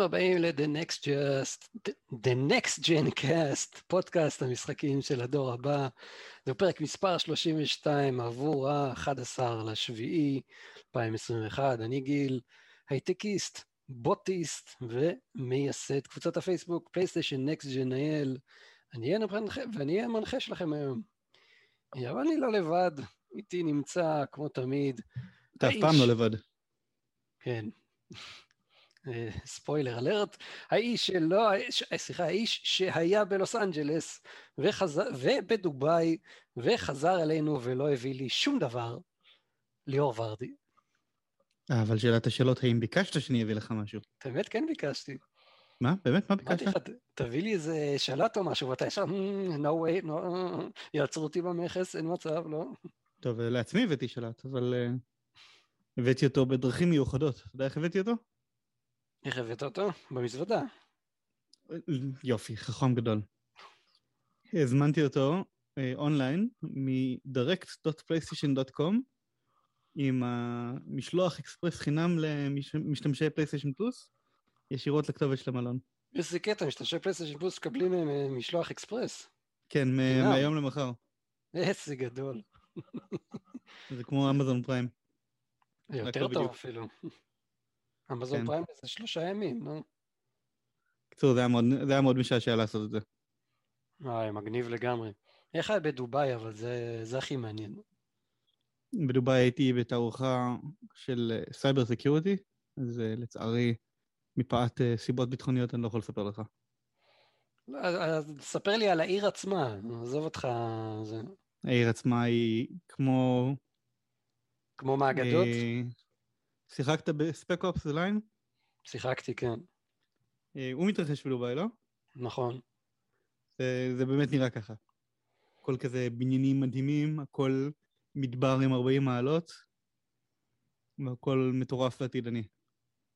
ברוכים הבאים ל-The Next Just, The Next Gen Cast, פודקאסט המשחקים של הדור הבא. זהו פרק מספר 32 עבור ה-11 לשביעי 2021. אני גיל, הייטקיסט, בוטיסט ומייסד קבוצת הפייסבוק PlayStation Next Gen IL. אני אהיה המנחה שלכם היום. אבל אני לא לבד, איתי נמצא כמו תמיד. אתה אף פעם לא לבד. כן. ספוילר אלרט, האיש שלא, סליחה, האיש שהיה בלוס אנג'לס וחזר, ובדובאי וחזר אלינו ולא הביא לי שום דבר, ליאור ורדי. אה, אבל שאלת השאלות, האם ביקשת שאני אביא לך משהו? באמת כן ביקשתי. מה? באמת? מה ביקשת? תביא לי איזה שלט או משהו, ואתה ישר, no way, no, יעצרו אותי במכס, אין מצב, לא. טוב, לעצמי הבאתי שלט, אבל הבאתי אותו בדרכים מיוחדות. אתה יודע איך הבאתי אותו? איך הבאת אותו? במזוודה. יופי, חכם גדול. הזמנתי אותו אה, אונליין מ-direct.playstation.com עם המשלוח אקספרס חינם למשתמשי פלייסטיישן פלוס, ישירות לכתובת של המלון. איזה קטע, משתמשי פלייסטיישן פלוס מקבלים אה, משלוח אקספרס. כן, מהיום למחר. איזה גדול. זה כמו אמזון פריים. יותר טוב אפילו. אמזון כן. פריים זה שלושה ימים, נו. בקיצור, זה היה מאוד משעשע לעשות את זה. וואי, מגניב לגמרי. איך היה בדובאי, אבל זה, הכי מעניין. בדובאי הייתי בתערוכה של cyber security, אז אה, לצערי, מפאת אה, סיבות ביטחוניות אני לא יכול לספר לך. לא, אז ספר לי על העיר עצמה, עזוב אותך. זה... העיר עצמה היא כמו... כמו מאגדות? שיחקת בספק אופס ליין? שיחקתי, כן. אה, הוא מתרחש בדובאי, לא? נכון. זה, זה באמת נראה ככה. הכל כזה בניינים מדהימים, הכל מדבר עם 40 מעלות, והכל מטורף ועתידני.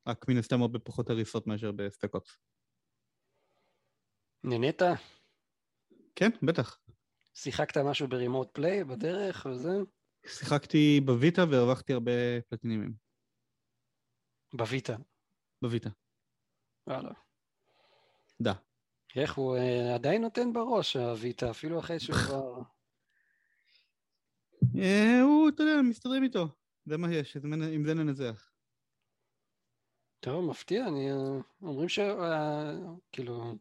רק מן הסתם הרבה פחות הריסות מאשר בספק אופס. נהנית? כן, בטח. שיחקת משהו ברימוט פליי בדרך וזה? שיחקתי בוויטה והרווחתי הרבה פלטינימים. בוויטה. בוויטה. וואלה. דה. איך הוא uh, עדיין נותן בראש, הוויטה, אפילו אחרי שהוא כבר... אה, הוא, אתה יודע, מסתדרים איתו. זה מה יש, עם זה ננצח. טוב, מפתיע, אני... אה, אומרים ש... כאילו,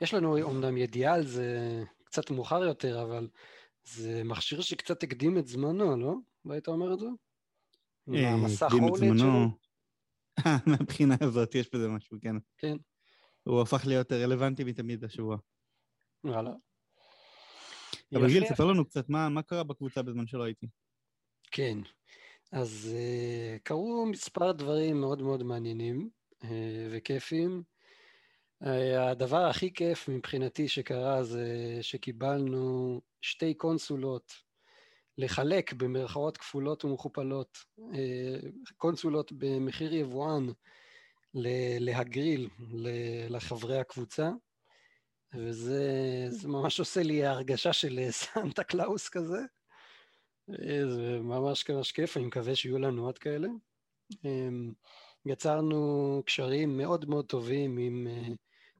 יש לנו אומנם ידיעה על זה קצת מאוחר יותר, אבל זה מכשיר שקצת הקדים את זמנו, לא? לא היית אומר את זה? עם המסך הולד שלו? מהבחינה הזאת יש בזה משהו, כן. כן. הוא הפך להיות רלוונטי מתמיד השבוע. וואלה. אבל גיל, ספר לנו קצת מה, מה קרה בקבוצה בזמן שלא הייתי. כן, אז uh, קרו מספר דברים מאוד מאוד מעניינים uh, וכיפים. Uh, הדבר הכי כיף מבחינתי שקרה זה שקיבלנו שתי קונסולות לחלק במרכאות כפולות ומכופלות אה, קונסולות במחיר יבואן להגריל לחברי הקבוצה, וזה ממש עושה לי הרגשה של סנטה קלאוס כזה. אה, זה ממש ממש כיף, אני מקווה שיהיו לנו עוד כאלה. אה, יצרנו קשרים מאוד מאוד טובים עם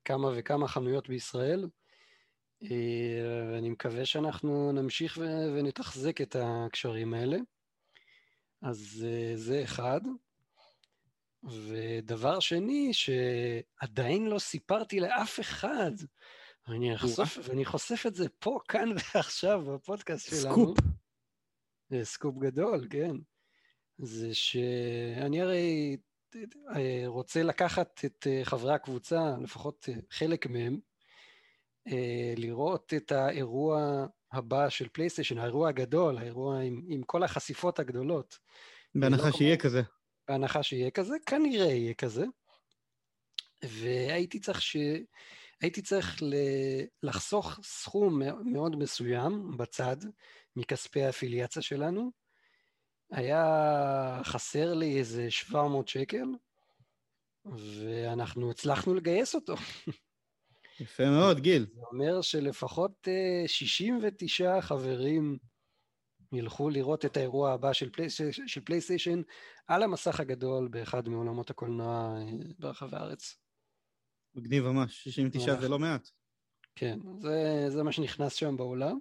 כמה וכמה חנויות בישראל. אה, ואני מקווה שאנחנו נמשיך ונתחזק את הקשרים האלה. אז אה, זה אחד. ודבר שני, שעדיין לא סיפרתי לאף אחד, ואני, אחשוף, ואני חושף את זה פה, כאן ועכשיו, בפודקאסט שלנו. סקופ. זה סקופ גדול, כן. זה שאני הרי אה, רוצה לקחת את חברי הקבוצה, לפחות חלק מהם, אה, לראות את האירוע הבא של פלייסטיישן, האירוע הגדול, האירוע עם, עם כל החשיפות הגדולות. בהנחה שיהיה כמו... כזה. בהנחה שיהיה כזה, כנראה יהיה כזה. והייתי צריך, ש... הייתי צריך ל... לחסוך סכום מאוד מסוים בצד מכספי האפיליאציה שלנו. היה חסר לי איזה 700 שקל, ואנחנו הצלחנו לגייס אותו. יפה מאוד, גיל. זה אומר שלפחות 69 אה, חברים ילכו לראות את האירוע הבא של, פלי, של פלייסטיישן על המסך הגדול באחד מעולמות הקולנוע אה, ברחבי הארץ. מגניב ממש, 69 זה לא מעט. כן, זה, זה מה שנכנס שם בעולם.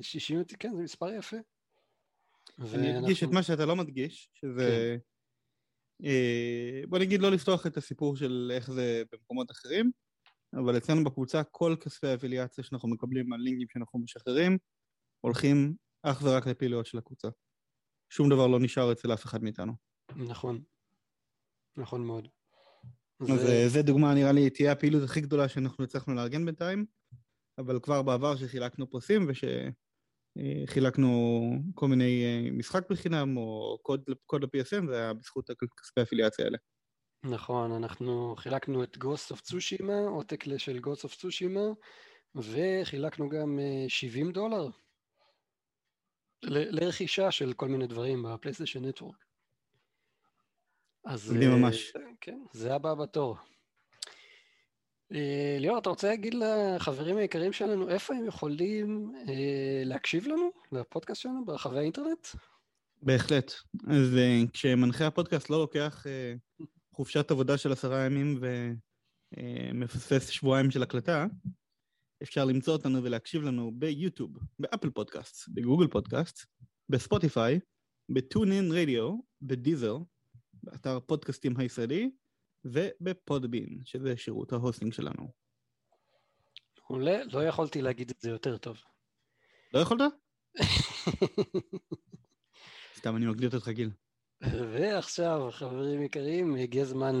60, כן, זה מספר יפה. אני אדגיש את מה שאתה לא מדגיש, שזה... כן. בוא נגיד לא לפתוח את הסיפור של איך זה במקומות אחרים, אבל אצלנו בקבוצה כל כספי האפיליאציה שאנחנו מקבלים מהלינקים שאנחנו משחררים, הולכים אך ורק לפעילויות של הקבוצה. שום דבר לא נשאר אצל אף אחד מאיתנו. נכון. נכון מאוד. אז זה... זה דוגמה, נראה לי, תהיה הפעילות הכי גדולה שאנחנו הצלחנו לארגן בינתיים, אבל כבר בעבר שחילקנו פרסים ושחילקנו כל מיני אה, משחק בחינם או קוד, קוד ל-PSM, זה היה בזכות כספי האפיליאציה האלה. נכון, אנחנו חילקנו את Ghost of Tsushima, עותק של Ghost of Tsushima, וחילקנו גם 70 אה, דולר לרכישה של כל מיני דברים בפלייסטיישן נטוורק. אז... מדהים ממש. אה, כן, זה הבא בתור. אה, ליאור, אתה רוצה להגיד לחברים היקרים שלנו איפה הם יכולים להקשיב לנו, לפודקאסט שלנו, ברחבי האינטרנט? בהחלט. אז כשמנחה הפודקאסט לא לוקח חופשת עבודה של עשרה ימים ומפספס שבועיים של הקלטה, אפשר למצוא אותנו ולהקשיב לנו ביוטיוב, ב Apple Podcast, ב Google Podcast, ב Spotify, ב TuneIn Radio, ב Deezer, באתר פודקאסטים הישראלי, וב Podbean, שזה שירות ה hosting שלנו. מעולה, לא יכולתי להגיד את זה יותר טוב. לא יכולת? סתם אני מקליט אותך גיל. ועכשיו, חברים יקרים, הגיע זמן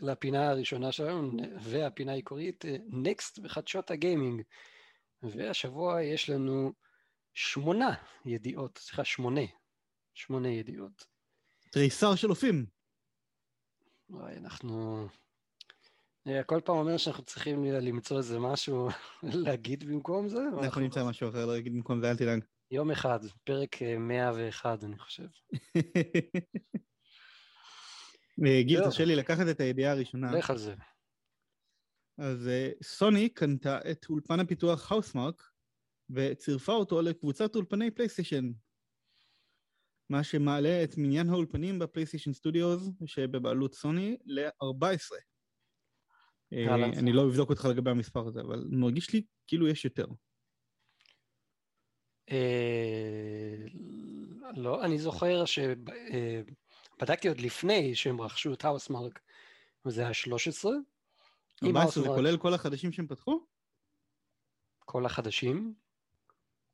לפינה הראשונה שלנו, והפינה העיקרית, נקסט בחדשות הגיימינג. והשבוע יש לנו שמונה ידיעות, סליחה, שמונה. שמונה ידיעות. תריסר של אופים. וואי, אנחנו... כל פעם אומר שאנחנו צריכים למצוא איזה משהו להגיד במקום זה. אנחנו נמצא משהו אחר להגיד במקום זה, אל תדאג. יום אחד, פרק 101, אה, אני חושב. אה, גיל, תרשה לי לקחת את הידיעה הראשונה. לך על זה. אז אה, סוני קנתה את אולפן הפיתוח האוסמרק וצירפה אותו לקבוצת אולפני פלייסטיישן. מה שמעלה את מניין האולפנים ב PlayStation Studios שבבעלות סוני ל-14. אני לא אבדוק אותך לגבי המספר הזה, אבל מרגיש לי כאילו יש יותר. אה, לא, אני זוכר שבדקתי אה, עוד לפני שהם רכשו את Housemarque, וזה היה 13. 14 זה כולל כל החדשים שהם פתחו? כל החדשים?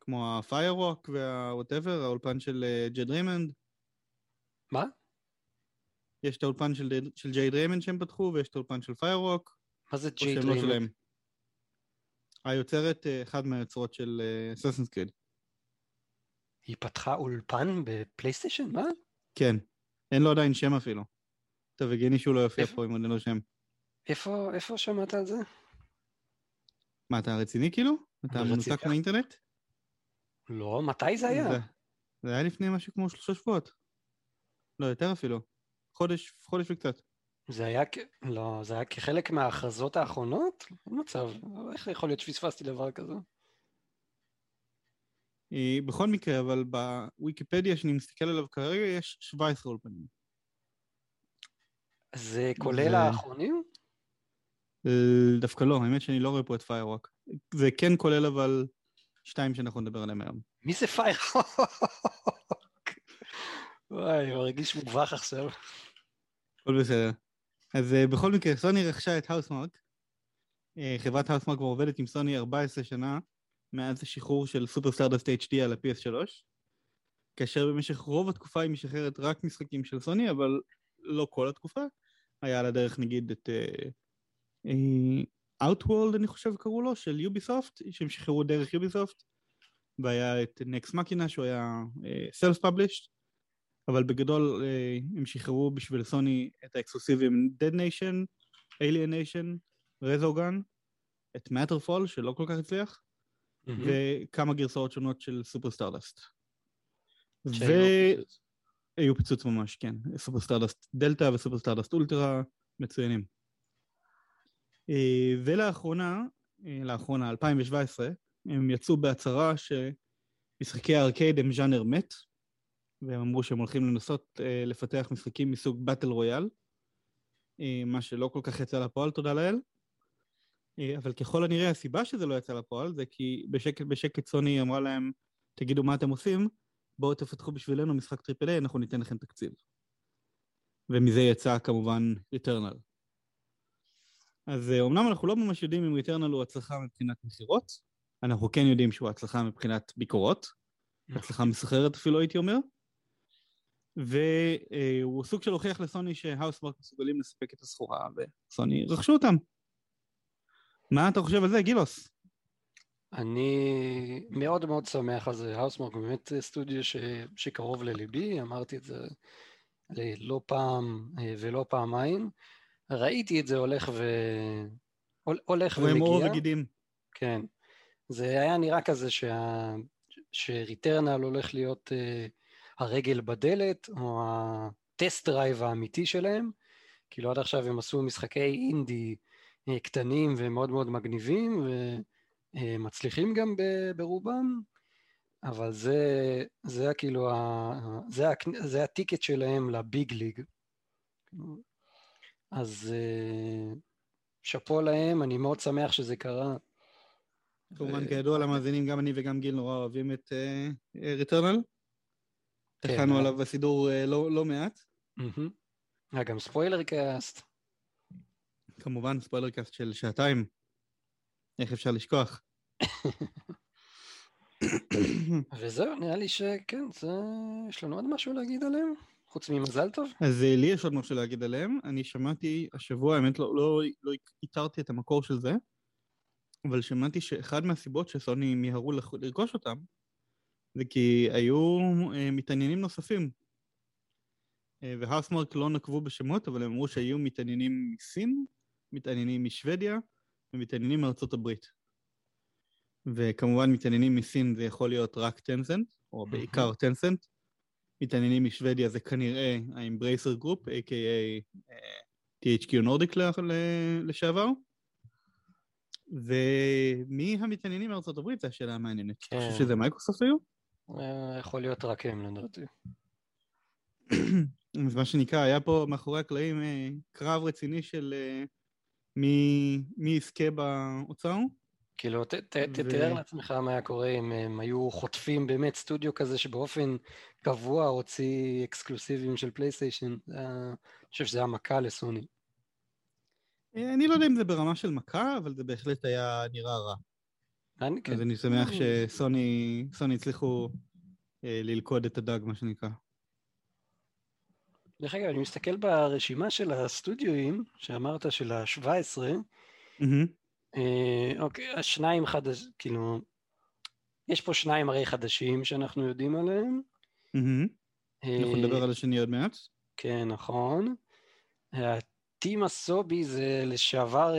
כמו ה-Firewalk וה-whatever, האולפן של Jade אה, Raymond? מה? יש את האולפן של Jade Raymond שהם פתחו, ויש את האולפן של Firewalk. מה זה Jade Raymond? היוצרת, אה, אחד מהיוצרות של Assassin's Creed. היא פתחה אולפן ב PlayStation? מה? כן. אין לו עדיין שם אפילו. טוב, הגיוני שהוא לא יופיע פה אם עוד אין לו שם. איפה, איפה שמעת על זה? מה, אתה רציני כאילו? אתה מנותק מהאינטרנט? לא, מתי זה היה? זה, זה היה לפני משהו כמו שלושה שבועות. לא, יותר אפילו. חודש, חודש וקצת. זה היה, לא, זה היה כחלק מההכרזות האחרונות? אין מצב, איך יכול להיות שפספסתי דבר כזה? אה, בכל מקרה, אבל בוויקיפדיה שאני מסתכל עליו כרגע יש 17 אולפנים. זה כולל האחרונים? אה, דווקא לא, האמת שאני לא רואה פה את Firewalk. זה כן כולל אבל שתיים שאנחנו נדבר עליהם היום. מי זה Firewalk? וואי, הוא מרגיש מובך עכשיו. הכל בסדר. אז אה, בכל מקרה, סוני רכשה את Housemarque. אה, חברת Housemarque כבר עובדת עם סוני 14 שנה, מאז השחרור של Super Stardust HD על ה-PS3, כאשר במשך רוב התקופה היא משחררת רק משחקים של סוני, אבל לא כל התקופה. היה על הדרך נגיד את Outworld, uh, אני חושב קראו לו, של יוביסופט, שהם שחררו דרך יוביסופט, והיה את נקס מקינה שהוא היה uh, פאבלישט, אבל בגדול uh, הם שחררו בשביל סוני את האקסקלוסיבים Dead Nation, Alien Nation, רזוגן, את Matterfall שלא כל כך הצליח, וכמה גרסאות שונות של Super Stardust. והיו פיצוץ ממש, כן. Super Stardust Delta ו Super Stardust Ultra מצוינים. אה, ולאחרונה, אה, לאחרונה, 2017, הם יצאו בהצהרה שמשחקי הארקייד הם ז'אנר מת, והם אמרו שהם הולכים לנסות אה, לפתח משחקים מסוג battle royale, מה שלא כל כך יצא לפועל, תודה לאל. אה, אבל ככל הנראה הסיבה שזה לא יצא לפועל זה כי בשקט בשקט סוני אמרה להם, תגידו מה אתם עושים, בואו תפתחו בשבילנו משחק triple A, אנחנו ניתן לכם תקציב. ומזה יצא כמובן Returnal. אז אומנם אנחנו לא ממש יודעים אם Returnal הוא הצלחה מבחינת מכירות, אנחנו כן יודעים שהוא הצלחה מבחינת ביקורות, הצלחה מסחררת אפילו הייתי אומר, והוא סוג של הוכיח לסוני שהאוסמרק מסוגלים לספק את הסחורה, וסוני רכשו אותם. מה אתה חושב על זה, גילוס? אני מאוד מאוד שמח על זה, האוסמרק באמת סטודיו ש... שקרוב לליבי, אמרתי את זה לא פעם אה, ולא פעמיים. ראיתי את זה הולך ו... הולך ומגיע. רואים אור וגידים. כן. זה היה נראה כזה שה... שריטרנל הולך להיות uh, הרגל בדלת, או ה test drive האמיתי שלהם. כאילו עד עכשיו הם עשו משחקי אינדי קטנים ומאוד מאוד מגניבים, ומצליחים אה, גם ברובם, אבל זה, זה כאילו, ה, זה, ה, זה ה ticket שלהם ל big league. אז שאפו להם, אני מאוד שמח שזה קרה. כמובן, כידוע למאזינים, גם אני וגם גיל נורא אוהבים את Returnal. טחנו עליו בסידור לא מעט. היה גם spoiler cast. כמובן, spoiler cast של שעתיים. איך אפשר לשכוח? וזהו, נראה לי שכן, זה... יש לנו עוד משהו להגיד עליהם? חוץ ממזל טוב? אז לי יש עוד משהו להגיד עליהם. אני שמעתי השבוע, האמת לא, לא, לא איתרתי את המקור של זה, אבל שמעתי שאחד מהסיבות שסוני מיהרו לרכוש אותם, זה כי היו אה, מתעניינים נוספים. אה, והאוסמרק לא נקבו בשמות, אבל הם אמרו שהיו מתעניינים מסין, מתעניינים משוודיה ומתעניינים מארצות הברית. וכמובן מתעניינים מסין זה יכול להיות רק טנסנט, או בעיקר טנסנט. מתעניינים משוודיה זה כנראה ה-Embracer Group, a.k.a. THQ Nordic לשעבר. ומי המתעניינים מארצות הברית? זו השאלה המעניינת. אתה חושב כן. שזה מייקרוסופט היו? אה, יכול להיות רק הם, לדעתי. אז מה שנקרא, היה פה מאחורי הקלעים אה, קרב רציני של אה, מי יזכה באוצר. כאילו, תתאר לעצמך מה היה קורה אם הם היו חוטפים באמת סטודיו כזה שבאופן קבוע הוציא אקסקלוסיבים של PlayStation. אני חושב שזה היה מכה לסוני. אני לא יודע אם זה ברמה של מכה, אבל זה בהחלט היה נראה רע. אני כן. אז אני שמח שסוני הצליחו אה, ללכוד את הדג, מה שנקרא. דרך אגב, אני מסתכל ברשימה של הסטודיואים, שאמרת של ה-17, אה, אוקיי, השניים חדשים, כאילו, יש פה שניים הרי חדשים שאנחנו יודעים עליהם. אנחנו נדבר על השני עוד מעט. כן, נכון. טימה סובי זה לשעבר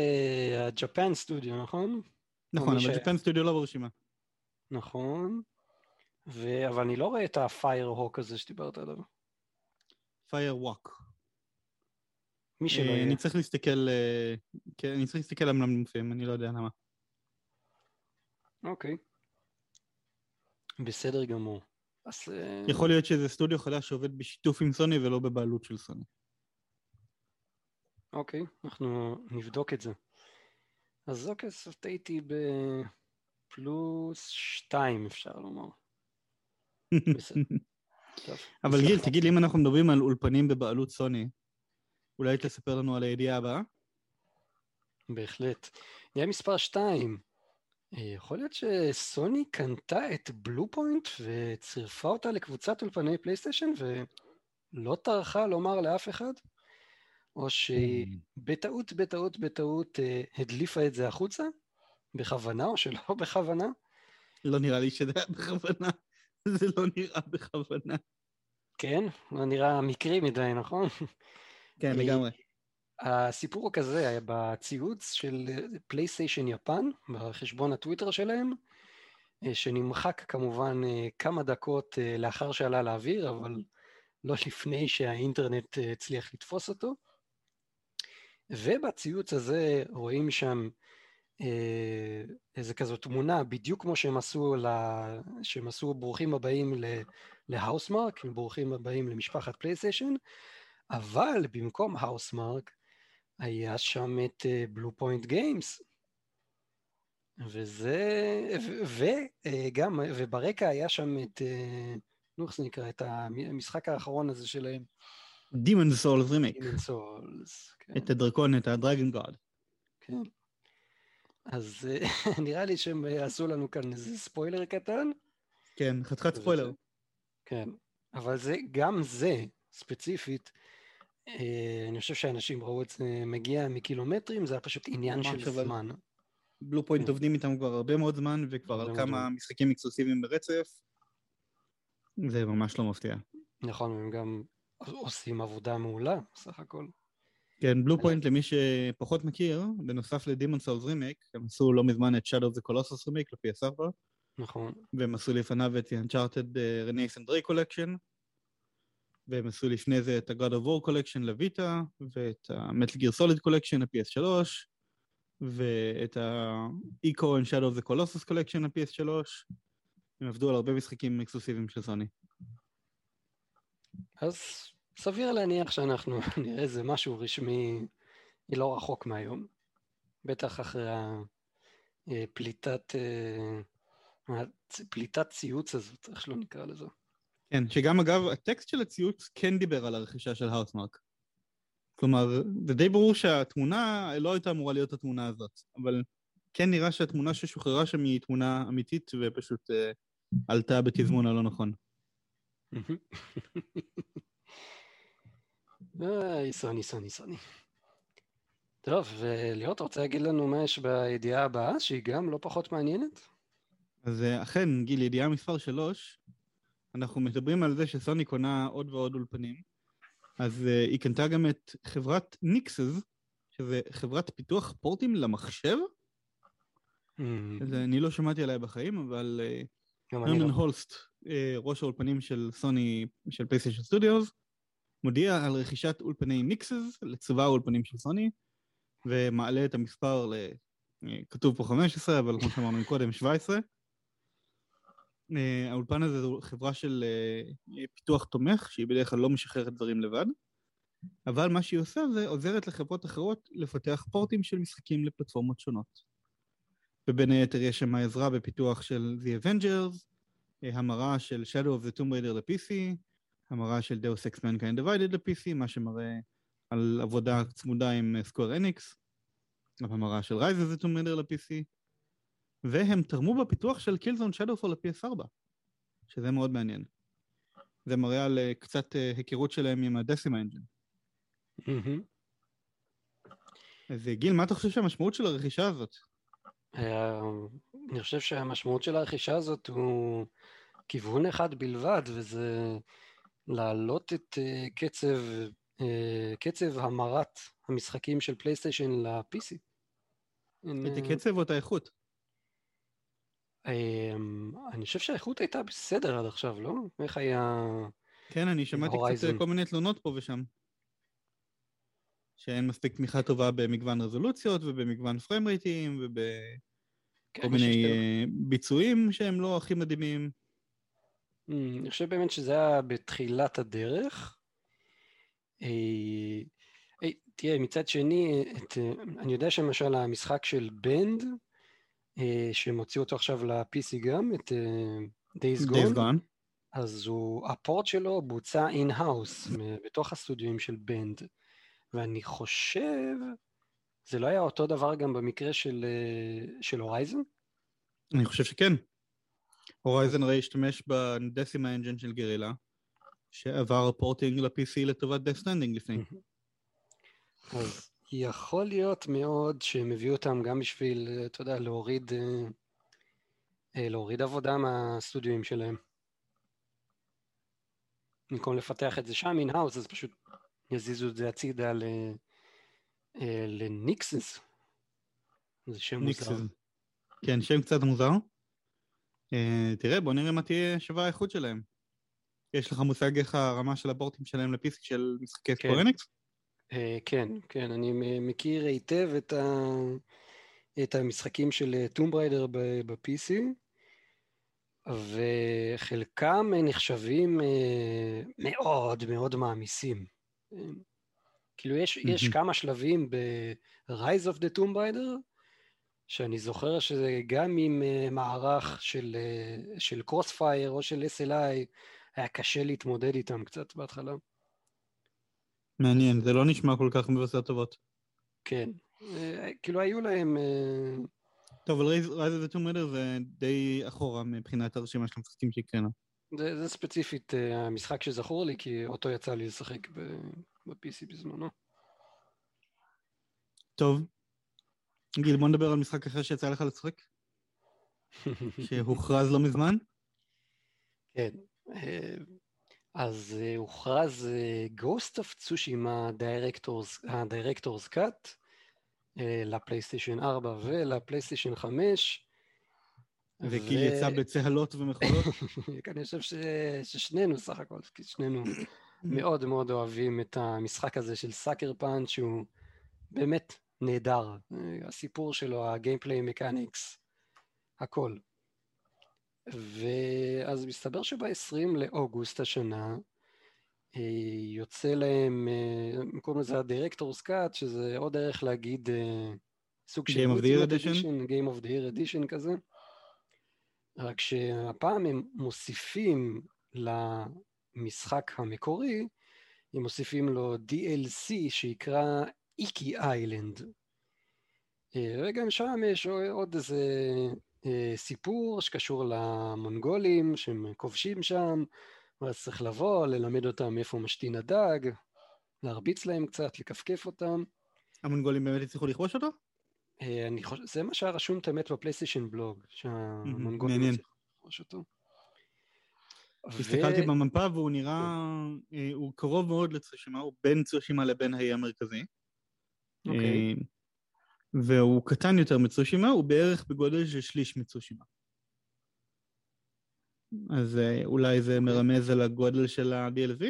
הג'פן סטודיו, נכון? נכון, אבל ג'פן סטודיו לא ברשימה. נכון, ו... אבל אני לא רואה את הפייר הוק הזה שדיברת עליו. פייר ווק. מי שלא יהיה. אני צריך להסתכל, אה, כן, אני צריך להסתכל על המנופים, אני לא יודע למה. אוקיי. בסדר גמור. אז... אה, יכול להיות שזה סטודיו חדש שעובד בשיתוף עם סוני ולא בבעלות של סוני. אוקיי, אנחנו נבדוק את זה. אז אוקיי, טעיתי בפלוס שתיים, אפשר לומר. אבל גיל, תגיד לי אם אנחנו מדברים על אולפנים בבעלות סוני, אולי תספר לנו על הידיעה הבאה? בהחלט. ידיעה מספר שתיים. אה, יכול להיות שסוני קנתה את בלו פוינט וצירפה אותה לקבוצת אולפני פלייסטיישן ולא טרחה לומר לאף אחד? או שהיא כן. בטעות, בטעות, בטעות אה, הדליפה את זה החוצה? בכוונה או שלא בכוונה? לא נראה לי שזה היה בכוונה. זה לא נראה בכוונה. כן? לא נראה מקרי מדי, נכון? כן, לגמרי. הסיפור הוא כזה, בציוץ של פלייסטיישן יפן, בחשבון הטוויטר שלהם, אה, שנמחק כמובן אה, כמה דקות לאחר שעלה לאוויר, אבל לא לפני שהאינטרנט הצליח לתפוס אותו. ובציוץ הזה רואים שם אה, איזה כזו תמונה, בדיוק כמו שהם עשו, לה, שהם עשו ברוכים הבאים ל Housemarque, ברוכים הבאים למשפחת PlayStation, אבל במקום Housemarque, היה שם את Bluepoint Games, וזה, וגם, וברקע היה שם את, נו איך זה נקרא, את המשחק האחרון הזה שלהם. Demon Souls remake. Demon Souls, כן. את הדרקון, את ה Dragon God. כן. אז נראה לי שהם עשו לנו כאן איזה ספוילר קטן. כן, חתיכת ספוילר. כן, אבל זה, גם זה, ספציפית, אה, אני חושב שאנשים ראו את זה מגיע מקילומטרים, זה היה פשוט עניין של זמן. Bluepoint כן. עובדים איתם כבר הרבה מאוד זמן, וכבר על כמה משחקים אקסקלוסיביים ברצף. זה ממש לא מפתיע. נכון, הם גם עושים עבודה מעולה, סך הכל. כן, Bluepoint, למי שפחות מכיר, בנוסף ל Demon Souls remake, הם עשו לא מזמן את Shadow of the Colossus remake ל-PS4. נכון. והם עשו לפניו את Uncharted Renaissance Dray Collection, והם עשו לפני זה את ה-God of War Collection לויטה, ואת ה-Metal Gear Solid Collection ל-PS3, ואת ה-Eco and Shadow of the Colossus Collection ל-PS3. הם עבדו על הרבה משחקים אקסקלוסיביים של סוני. אז סביר להניח שאנחנו נראה איזה משהו רשמי לא רחוק מהיום. בטח אחרי הפליטת, פליטת ציוץ הזאת, איך שלא נקרא לזה. כן, שגם אגב, הטקסט של הציוץ כן דיבר על הרכישה של האוסמרק. כלומר, זה די ברור שהתמונה לא הייתה אמורה להיות התמונה הזאת, אבל כן נראה שהתמונה ששוחררה שם היא תמונה אמיתית ופשוט uh, עלתה בתזמון הלא נכון. איי, סוני, סוני, סוני. טוב, וליאור, אתה רוצה להגיד לנו מה יש בידיעה הבאה, שהיא גם לא פחות מעניינת? אז אה, אכן, גיל, ידיעה מספר 3, אנחנו מדברים על זה שסוני קונה עוד ועוד אולפנים, אז uh, היא קנתה גם את חברת ניקסס, שזה חברת פיתוח פורטים למחשב. Mm. אז אני לא שמעתי עליה בחיים, אבל uh, לא. הולסט, ראש האולפנים של סוני, של PlayStation Studios, מודיע על רכישת אולפני Nixxes לצבא האולפנים של סוני, ומעלה את המספר ל... כתוב פה 15, אבל כמו שאמרנו קודם, 17. אה, האולפן הזה זו חברה של אה, פיתוח תומך, שהיא בדרך כלל לא משחררת דברים לבד, אבל מה שהיא עושה זה עוזרת לחברות אחרות לפתח פורטים של משחקים לפלטפורמות שונות. ובין היתר יש שם עזרה בפיתוח של The Avengers, אה, המרה של Shadow of the Tomb Raider ל-PC, המרה של Deus Ex Mankind Divided ל-PC, מה שמראה על עבודה צמודה עם Square Enix, המרה של Rise of the Tomb Raider ל-PC, והם תרמו בפיתוח של קילזון שדופור ל-PS4, שזה מאוד מעניין. זה מראה על uh, קצת uh, היכרות שלהם עם הדסימה אנג'ן. אז אה, גיל, מה אתה חושב שהמשמעות של הרכישה הזאת? אני חושב שהמשמעות של הרכישה הזאת הוא כיוון אחד בלבד, וזה להעלות את קצב, קצב המרת המשחקים של פלייסטיישן ל-PC. את הקצב או את האיכות? אמ, אני חושב שהאיכות הייתה בסדר עד עכשיו, לא? איך היה... כן, אני שמעתי קצת כל מיני תלונות פה ושם. שאין מספיק תמיכה טובה במגוון רזולוציות ובמגוון פריים רייטים ובכל כן, מיני uh, ביצועים שהם לא הכי מדהימים. Mm, אני חושב באמת שזה היה בתחילת הדרך. Hey, אה, תראה, מצד שני, את, אני יודע שלמשל המשחק של בנד, אה, שהם הוציאו אותו עכשיו ל-PC גם, את אה, Days Gone. Gone. אז הוא, הפורט שלו בוצע in-house, בתוך הסטודיו של Bend. ואני חושב, זה לא היה אותו דבר גם במקרה של, אה, של Horizon? אני חושב שכן. Horizon הרי השתמש ב-Decima Engine של גרילה, שעבר porting ל-PC לטובת Death Stranding לפני. אז יכול להיות מאוד שהם הביאו אותם גם בשביל, אתה יודע, להוריד, אה, אה, להוריד עבודה מהסטודיואים שלהם. במקום לפתח את זה שם in-house, אז פשוט יזיזו את זה הצידה אה, ל-Nixxes. זה שם מוזר. כן, שם קצת מוזר. תראה, בוא נראה מה תהיה שווה האיכות שלהם. יש לך מושג איך הרמה של הפורטים שלהם ל-PC של משחקי כן. Square Enix? אה, כן, כן, אני מכיר היטב את, ה... את המשחקים של טום בריידר ב-PC, וחלקם נחשבים אה, מאוד מאוד מעמיסים. כאילו יש, יש כמה שלבים ב-Rise of the Tomb Raider, שאני זוכר שזה גם עם uh, מערך של, uh, של קרוספייר או של SLI, היה קשה להתמודד איתם קצת בהתחלה. מעניין, זה לא נשמע כל כך מבשר טובות. כן, uh, כאילו היו להם... טוב, אבל רייז the Tomb Raider זה די אחורה מבחינת הרשימה של המשחקים שהקראנו. זה, זה ספציפית המשחק שזכור לי, כי אותו יצא לי לשחק ב-PC בזמנו. טוב. גיל, בוא נדבר על משחק אחר שיצא לך לשחק. שהוכרז לא מזמן. כן. אה, אז uh, הוכרז uh, Ghost of Tsushima Director's Cut לפלייסטיישן 4 ולפלייסטיישן 5. וגיל ו... יצא בצהלות ומחולות? אני חושב ש... ששנינו סך הכל, כי שנינו מאוד מאוד אוהבים את המשחק הזה של סאקר פאנץ' שהוא באמת נהדר. הסיפור שלו, הגיימפליי מקניקס, הכל. ואז מסתבר שב-20 לאוגוסט השנה אה, יוצא להם, אה, קוראים לזה ה-Director's Cut, שזה עוד דרך להגיד אה, סוג של... Game of the Year Edition? Game of the Year Edition כזה. רק שהפעם הם מוסיפים למשחק המקורי, הם מוסיפים לו DLC שיקרא Iki Island. וגם שם יש עוד איזה אה, סיפור שקשור למונגולים שהם כובשים שם, ואז צריך לבוא, ללמד אותם איפה משתין הדג, להרביץ להם קצת, לכפכף אותם. המונגולים באמת הצליחו לכבוש אותו? אה, אני חושב, זה מה שהיה רשום את האמת בפלייסטיישן בלוג, שהמונגולים הצליחו לכבוש אותו. הסתכלתי במפה והוא נראה, אה, הוא קרוב מאוד לצושימה, הוא בין צושימה לבין האי המרכזי. אוקיי. והוא קטן יותר מצושימה, הוא בערך בגודל של שליש מצושימה. אז אולי זה מרמז על הגודל של ה-DLV?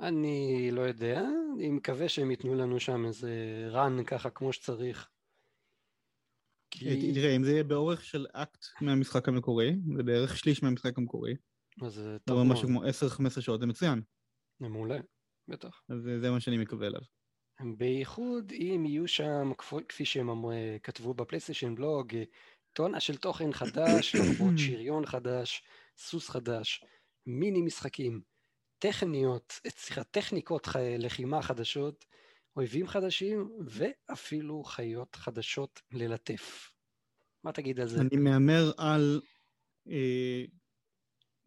אני לא יודע, אני מקווה שהם ייתנו לנו שם איזה run ככה כמו שצריך. כי... תראה, אם זה יהיה באורך של אקט מהמשחק המקורי, זה בערך שליש מהמשחק המקורי. אז זה טוב מאוד. משהו כמו 10-15 שעות, זה מצוין. זה מעולה, בטח. אז זה מה שאני מקווה אליו. בייחוד אם יהיו שם, כפי שהם כתבו בפלייסטיישן בלוג, טונה של תוכן חדש, לרבות שריון חדש, סוס חדש, מיני משחקים, טכניות, סליחה, טכניקות לחימה חדשות, אויבים חדשים ואפילו חיות חדשות ללטף. מה תגיד על זה? אני מהמר על אה,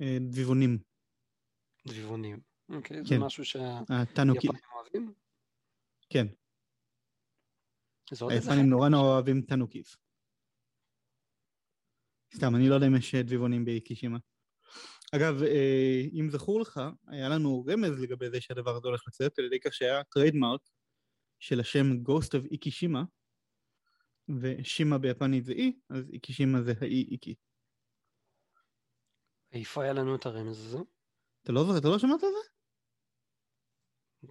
אה, דביבונים. דביבונים. אוקיי, כן. זה משהו שהיפנים אוהבים? כן. היפנים נורא נורא אוהבים tanukis. סתם, אני לא יודע אם יש דביבונים באיקישימה. אגב, אה, אם זכור לך, היה לנו רמז לגבי זה שהדבר הזה הולך לצאת, על ידי כך שהיה trademark של השם Ghost of איקישימה, ושימה ביפנית זה אי, אז איקישימה זה האי איקי. איפה היה לנו את הרמז הזה? אתה לא, אתה לא שמעת על זה?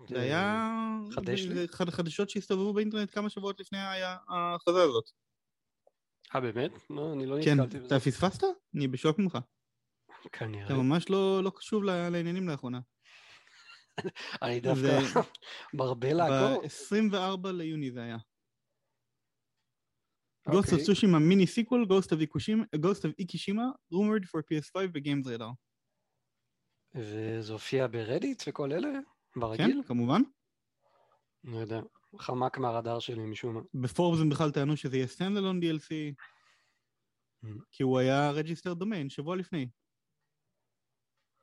זה היה... חדש לי? אחד החדשות שהסתובבו באינטרנט כמה שבועות לפני ההכרזה הזאת. אה, באמת? לא, אני לא כן, נתקלתי בזה. כן, אתה פספסת? אני בשוק ממך. כנראה. אתה ממש לא, לא קשוב לעניינים לאחרונה. אני דווקא מרבה לעקוב. ב-24 ליוני זה היה. Ghost of Tsushima mini sequel, Ghost of איקישימה, rumored for PS5 ו-Games Radar. וזה הופיע ב-Reddit וכל אלה? ברגיל? כן, כמובן. לא יודע, חמק מהרדאר שלי משום מה. בפורבס הם בכלל טענו שזה יהיה standalone DLC, mm. כי הוא היה register domain שבוע לפני.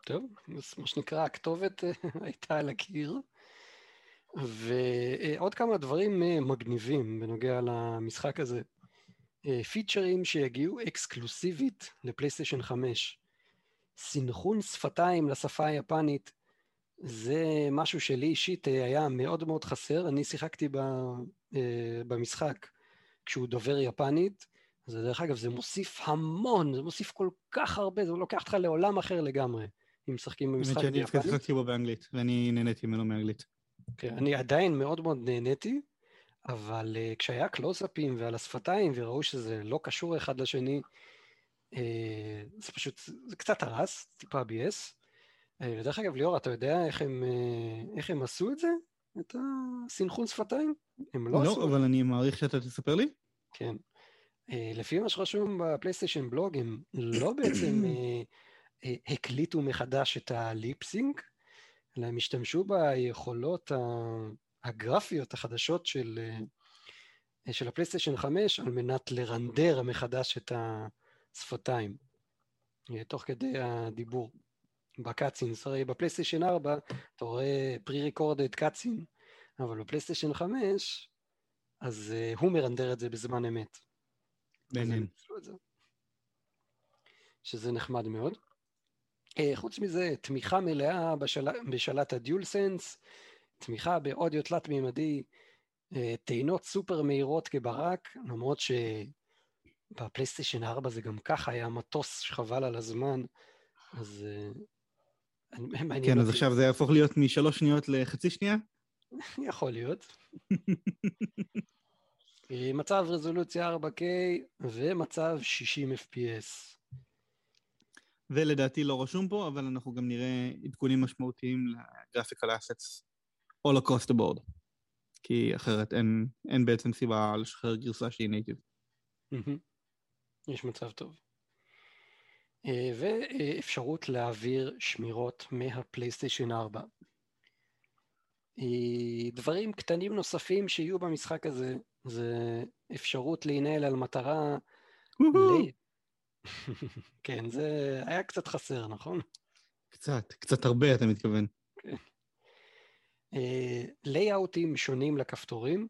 טוב, אז מה שנקרא, הכתובת אה, הייתה על הקיר. ועוד כמה דברים אה, מגניבים בנוגע למשחק הזה. פיצ'רים אה, שיגיעו אקסקלוסיבית לפלייסטיישן 5. סינכון שפתיים לשפה היפנית זה משהו שלי אישית אה, היה מאוד מאוד חסר. אני שיחקתי ב, אה, במשחק כשהוא דובר יפנית, זה דרך אגב, זה מוסיף המון, זה מוסיף כל כך הרבה, זה לוקח אותך לעולם אחר לגמרי, אם משחקים במשחק ביפנית. האמת שאני שיחקתי בו באנגלית, ואני נהניתי ממנו מאנגלית. כן, אני עדיין מאוד מאוד נהניתי, אבל uh, כשהיה קלוזאפים ועל השפתיים, וראו שזה לא קשור אחד לשני, uh, זה פשוט, זה קצת הרס, טיפה ביאס. אה, דרך אגב, ליאור, אתה יודע איך הם, אה, איך הם עשו את זה? את הסינכרון שפתיים? הם לא, לא, עשו... אבל אני מעריך שאתה תספר לי. כן. אה, לפי מה שרשום בפלייסטיישן בלוג, הם לא בעצם הקליטו מחדש את הליפסינק, אלא הם השתמשו ביכולות הגרפיות החדשות של, של הפלייסטיישן 5 על מנת לרנדר מחדש את השפתיים, תוך כדי הדיבור. בקאצינס, הרי בפלייסטיישן 4 אתה רואה pre-recorded קאצין, אבל בפלייסטיישן 5 אז uh, הוא מרנדר את זה בזמן אמת. מעניין. שזה נחמד מאוד. Uh, חוץ מזה, תמיכה מלאה בשל... בשלט הדיול סנס, תמיכה באודיו תלת-מימדי, uh, טעינות סופר מהירות כברק, למרות שבפלייסטיישן 4 זה גם ככה היה מטוס שחבל על הזמן, אז uh, מעניין כן, אז. עכשיו זה יהפוך להיות משלוש שניות לחצי שנייה? יכול להיות. מצב רזולוציה 4K ומצב 60 FPS. ולדעתי לא רשום פה, אבל אנחנו גם נראה עדכונים משמעותיים לגרפיקל אסטס all across the board. כי אחרת אין, אין בעצם סיבה לשחרר גרסה שהיא נייטיב. יש מצב טוב. אה, ואפשרות להעביר שמירות מהפלייסטיישן 4. אה, דברים קטנים נוספים שיהיו במשחק הזה, זה אפשרות להינעל על מטרה. ל- כן, זה היה קצת חסר, נכון? קצת, קצת הרבה אתה מתכוון. לייאאוטים שונים לכפתורים,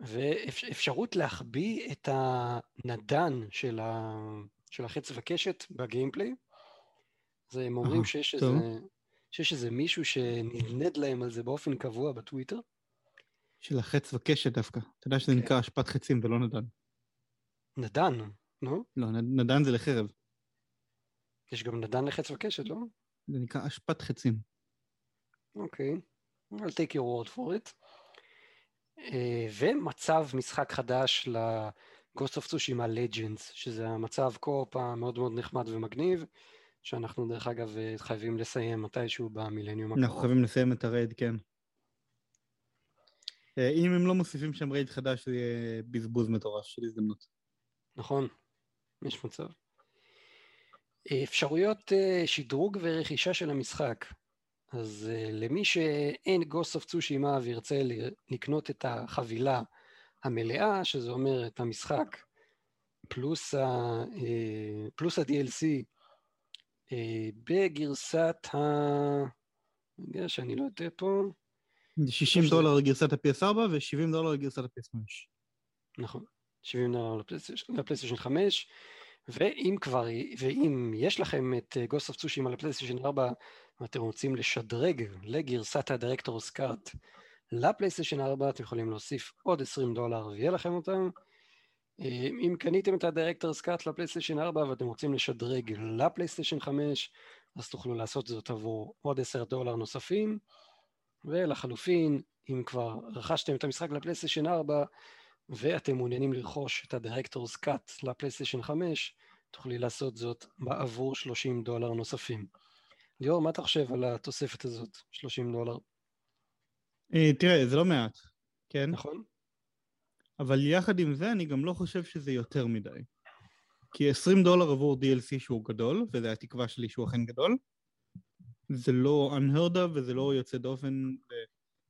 ואפשרות להחביא את הנדן של, ה... של החץ וקשת בגיימפליי. אז הם אומרים שיש. איזה, שיש איזה מישהו שנדנד להם על זה באופן קבוע בטוויטר. של החץ וקשת דווקא. אתה יודע שזה כן. נקרא אשפת חצים ולא נדן. נדן, נו? לא, נדן זה לחרב. יש גם נדן לחץ וקשת, לא? זה נקרא אשפת חצים. אוקיי. I'll take your word for it. אה, ומצב משחק חדש ל-Ghost of Tsushima Legends, שזה המצב קו-אופ המאוד מאוד נחמד ומגניב, שאנחנו דרך אגב אה, חייבים לסיים מתישהו במילניום אנחנו הקרוב. חייבים לסיים את הרייד, כן. אה, אם הם לא מוסיפים שם רייד חדש, זה יהיה בזבוז מטורף של הזדמנות. נכון, יש מצב. אה, אפשרויות שדרוג ורכישה של המשחק. אז למי שאין Ghost of Tsushima וירצה לקנות את החבילה המלאה, שזה אומר את המשחק פלוס, ה, אה, פלוס ה-DLC אה, בגרסת ה... רגע שאני לא יודע פה, 60 שזה- דולר לגרסת ה-PS4 ו-70 דולר לגרסת ה-PS5. נכון, 70 דולר לפלייסטיישן- לפלייסטיישן 5, ואם כבר, ואם יש לכם את אה, Ghost of Tsushima לפלייסטיישן 4 ואתם רוצים לשדרג לגרסת קארט לפלייסטיישן 4, אתם יכולים להוסיף עוד 20 דולר ויהיה לכם אותם. אה, אם קניתם את ה-Director's Cut לפלייסטיישן 4 ואתם רוצים לשדרג לפלייסטיישן 5, אז תוכלו לעשות זאת עבור עוד 10 דולר נוספים. ולחלופין, אם כבר רכשתם את המשחק לפלייסטיישן 4, ואתם מעוניינים לרכוש את ה-Director's Cut לפלייסטיישן 5, תוכלי לעשות זאת בעבור 30 דולר נוספים. ליאור, מה אתה חושב על התוספת הזאת, 30 דולר, תראה, זה לא מעט, כן? נכון? אבל יחד עם זה, אני גם לא חושב שזה יותר מדי. כי 20 דולר עבור DLC שהוא גדול, וזו התקווה שלי שהוא אכן גדול, זה לא unheard of וזה לא יוצא דופן,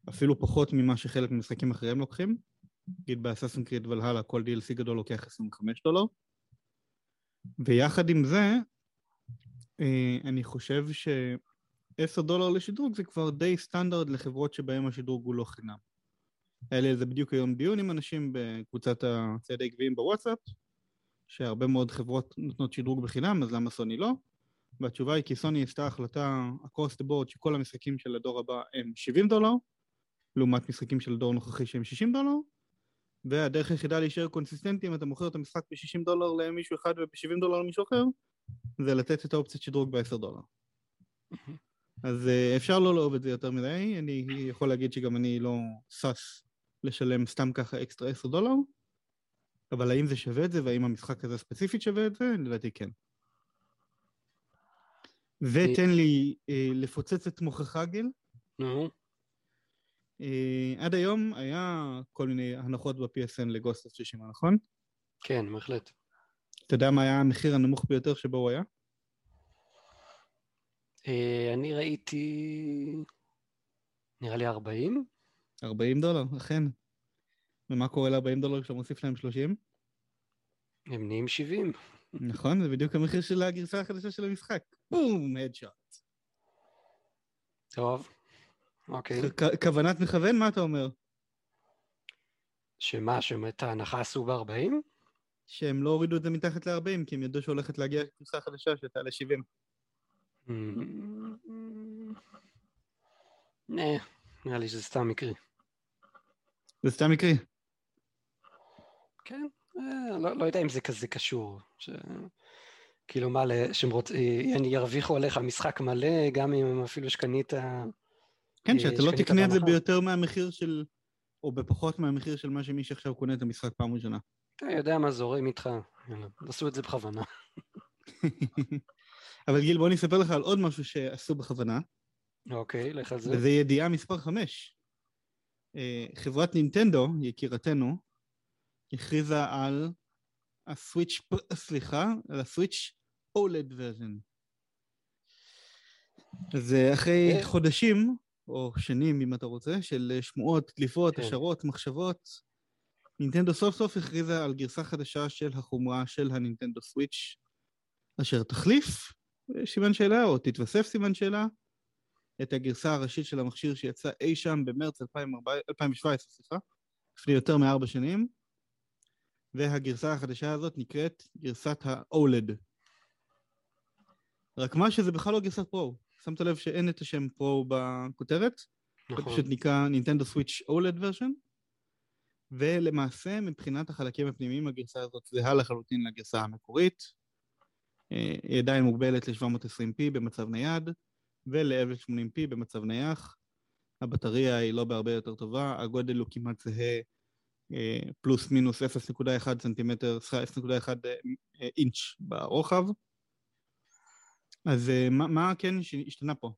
אפילו פחות ממה שחלק ממשחקים אחרים לוקחים. נגיד באססן קריד ולהלה כל DLC גדול לוקח 25 דולר. ויחד עם זה, אה, אני חושב ש-10 דולר לשדרוג זה כבר די סטנדרט לחברות שבהם השדרוג הוא לא חינם. היה לי על זה בדיוק היום דיון עם אנשים בקבוצת הצעדי גביעים בוואטסאפ, שהרבה מאוד חברות נותנות שדרוג בחינם, אז למה סוני לא? והתשובה היא כי סוני עשתה החלטה across the board שכל המשחקים של הדור הבא הם 70 דולר, לעומת משחקים של הדור הנוכחי שהם 60 דולר, והדרך היחידה להישאר קונסיסטנטי אם אתה מוכר את המשחק ב-60 דולר למישהו אחד וב-70 דולר למישהו אחר, זה לתת את האופציית שדרוג ב-10 דולר. אז אה, אפשר לא לאהוב את זה יותר מדי, אני יכול להגיד שגם אני לא שש לשלם סתם ככה אקסטרה 10 דולר, אבל האם זה שווה את זה והאם המשחק הזה ספציפית שווה את זה? לדעתי כן. ותן לי אה, לפוצץ את מוחך, גיל. נו, אה, עד היום היה כל מיני הנחות ב-PSN לגוסט אוף שישימה, נכון? כן, בהחלט. אתה יודע מה היה המחיר הנמוך ביותר שבו הוא היה? אה, אני ראיתי, נראה לי 40? 40 דולר, אכן. ומה קורה ל-40 דולר כשאתה מוסיף להם 30? הם נהיים 70. נכון, זה בדיוק המחיר של הגרסה החדשה של המשחק. בום, הדשוט. טוב, אוקיי. כוונת מכוון, מה אתה אומר? שמה, שאת ההנחה עשו ב-40? שהם לא הורידו את זה מתחת ל-40, כי הם ידעו שהולכת להגיע גרסה חדשה שתעלה 70. נה, נראה לי שזה סתם מקרי. זה סתם מקרי. כן, אה, לא, לא יודע אם זה כזה קשור. כאילו מה, שהם רוצ... אה, ירוויחו עליך משחק מלא, גם אם אפילו שקנית... כן, אה, שאתה לא תקנה את זה. ביותר מהמחיר של... או בפחות מהמחיר של מה שמי שעכשיו קונה את המשחק פעם ראשונה. אתה יודע מה זורם איתך, עשו את זה בכוונה. אבל גיל, בוא אני אספר לך על עוד משהו שעשו בכוונה, אוקיי, לך על זה. וזה ידיעה מספר 5. חברת נינטנדו, יקירתנו, הכריזה על הסוויץ', סליחה, על הסוויץ' אולד ורז'ן. אז אה, אחרי אה. חודשים, או שנים אם אתה רוצה, של שמועות, דליפות, כן. השערות, מחשבות, נינטנדו סוף סוף הכריזה על גרסה חדשה של החומרה של הנינטנדו סוויץ', אשר תחליף, אה, סימן שאלה, או תתווסף סימן שאלה, את הגרסה הראשית של המכשיר שיצא אי שם במרץ 2014 2017, סליחה, לפני יותר מארבע שנים, והגרסה החדשה הזאת נקראת גרסת ה-OLED. רק מה שזה בכלל לא גרסת Pro. שמת לב שאין את השם Pro בכותרת? זה נכון. פשוט נקרא Nintendo Switch OLED version, ולמעשה מבחינת החלקים הפנימיים הגרסה הזאת זהה לחלוטין לגרסה המקורית. אה, היא עדיין מוגבלת ל-720p במצב נייד, ול-1080p במצב נייח. הבטריה היא לא בהרבה יותר טובה, הגודל הוא כמעט זהה אה, פלוס מינוס 0.1 סנטימטר, סליחה 0.1 אה, אינץ' ברוחב. אז מה, מה כן השתנה פה?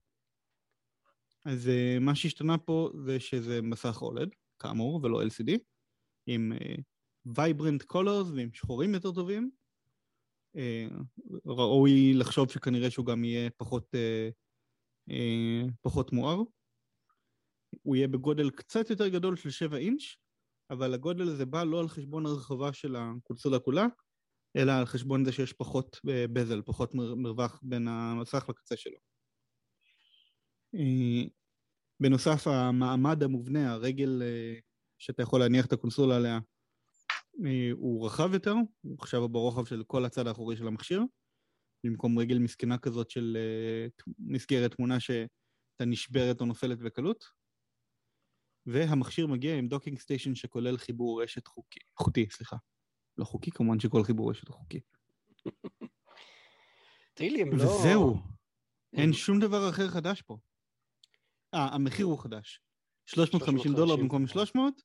אז מה שהשתנה פה זה שזה מסך OLED, כאמור, ולא LCD, עם vibrant colors ועם שחורים יותר טובים. Uh, ראוי לחשוב שכנראה שהוא גם יהיה פחות, uh, uh, פחות מואר. הוא יהיה בגודל קצת יותר גדול של 7 אינץ', אבל הגודל הזה בא לא על חשבון הרחבה של הקונסולה כולה, אלא על חשבון זה שיש פחות אה, בזל, פחות מר- מרווח בין המסך לקצה שלו. אה, בנוסף, המעמד המובנה, הרגל אה, שאתה יכול להניח את הקונסולה עליה, אה, הוא רחב יותר, הוא עכשיו ברוחב של כל הצד האחורי של המכשיר, במקום רגל מסכנה כזאת של אה, מסגרת תמונה שהייתה נשברת או נופלת בקלות. והמכשיר מגיע עם docking station שכולל חיבור רשת חוקי, חוטי, סליחה. לא חוקי, כמובן שכל חיבור רשת הוא חוקי. תגיד לי, הם לא... וזהו, אין שום דבר אחר חדש פה. אה, המחיר הוא חדש. 350 דולר 350. במקום 300,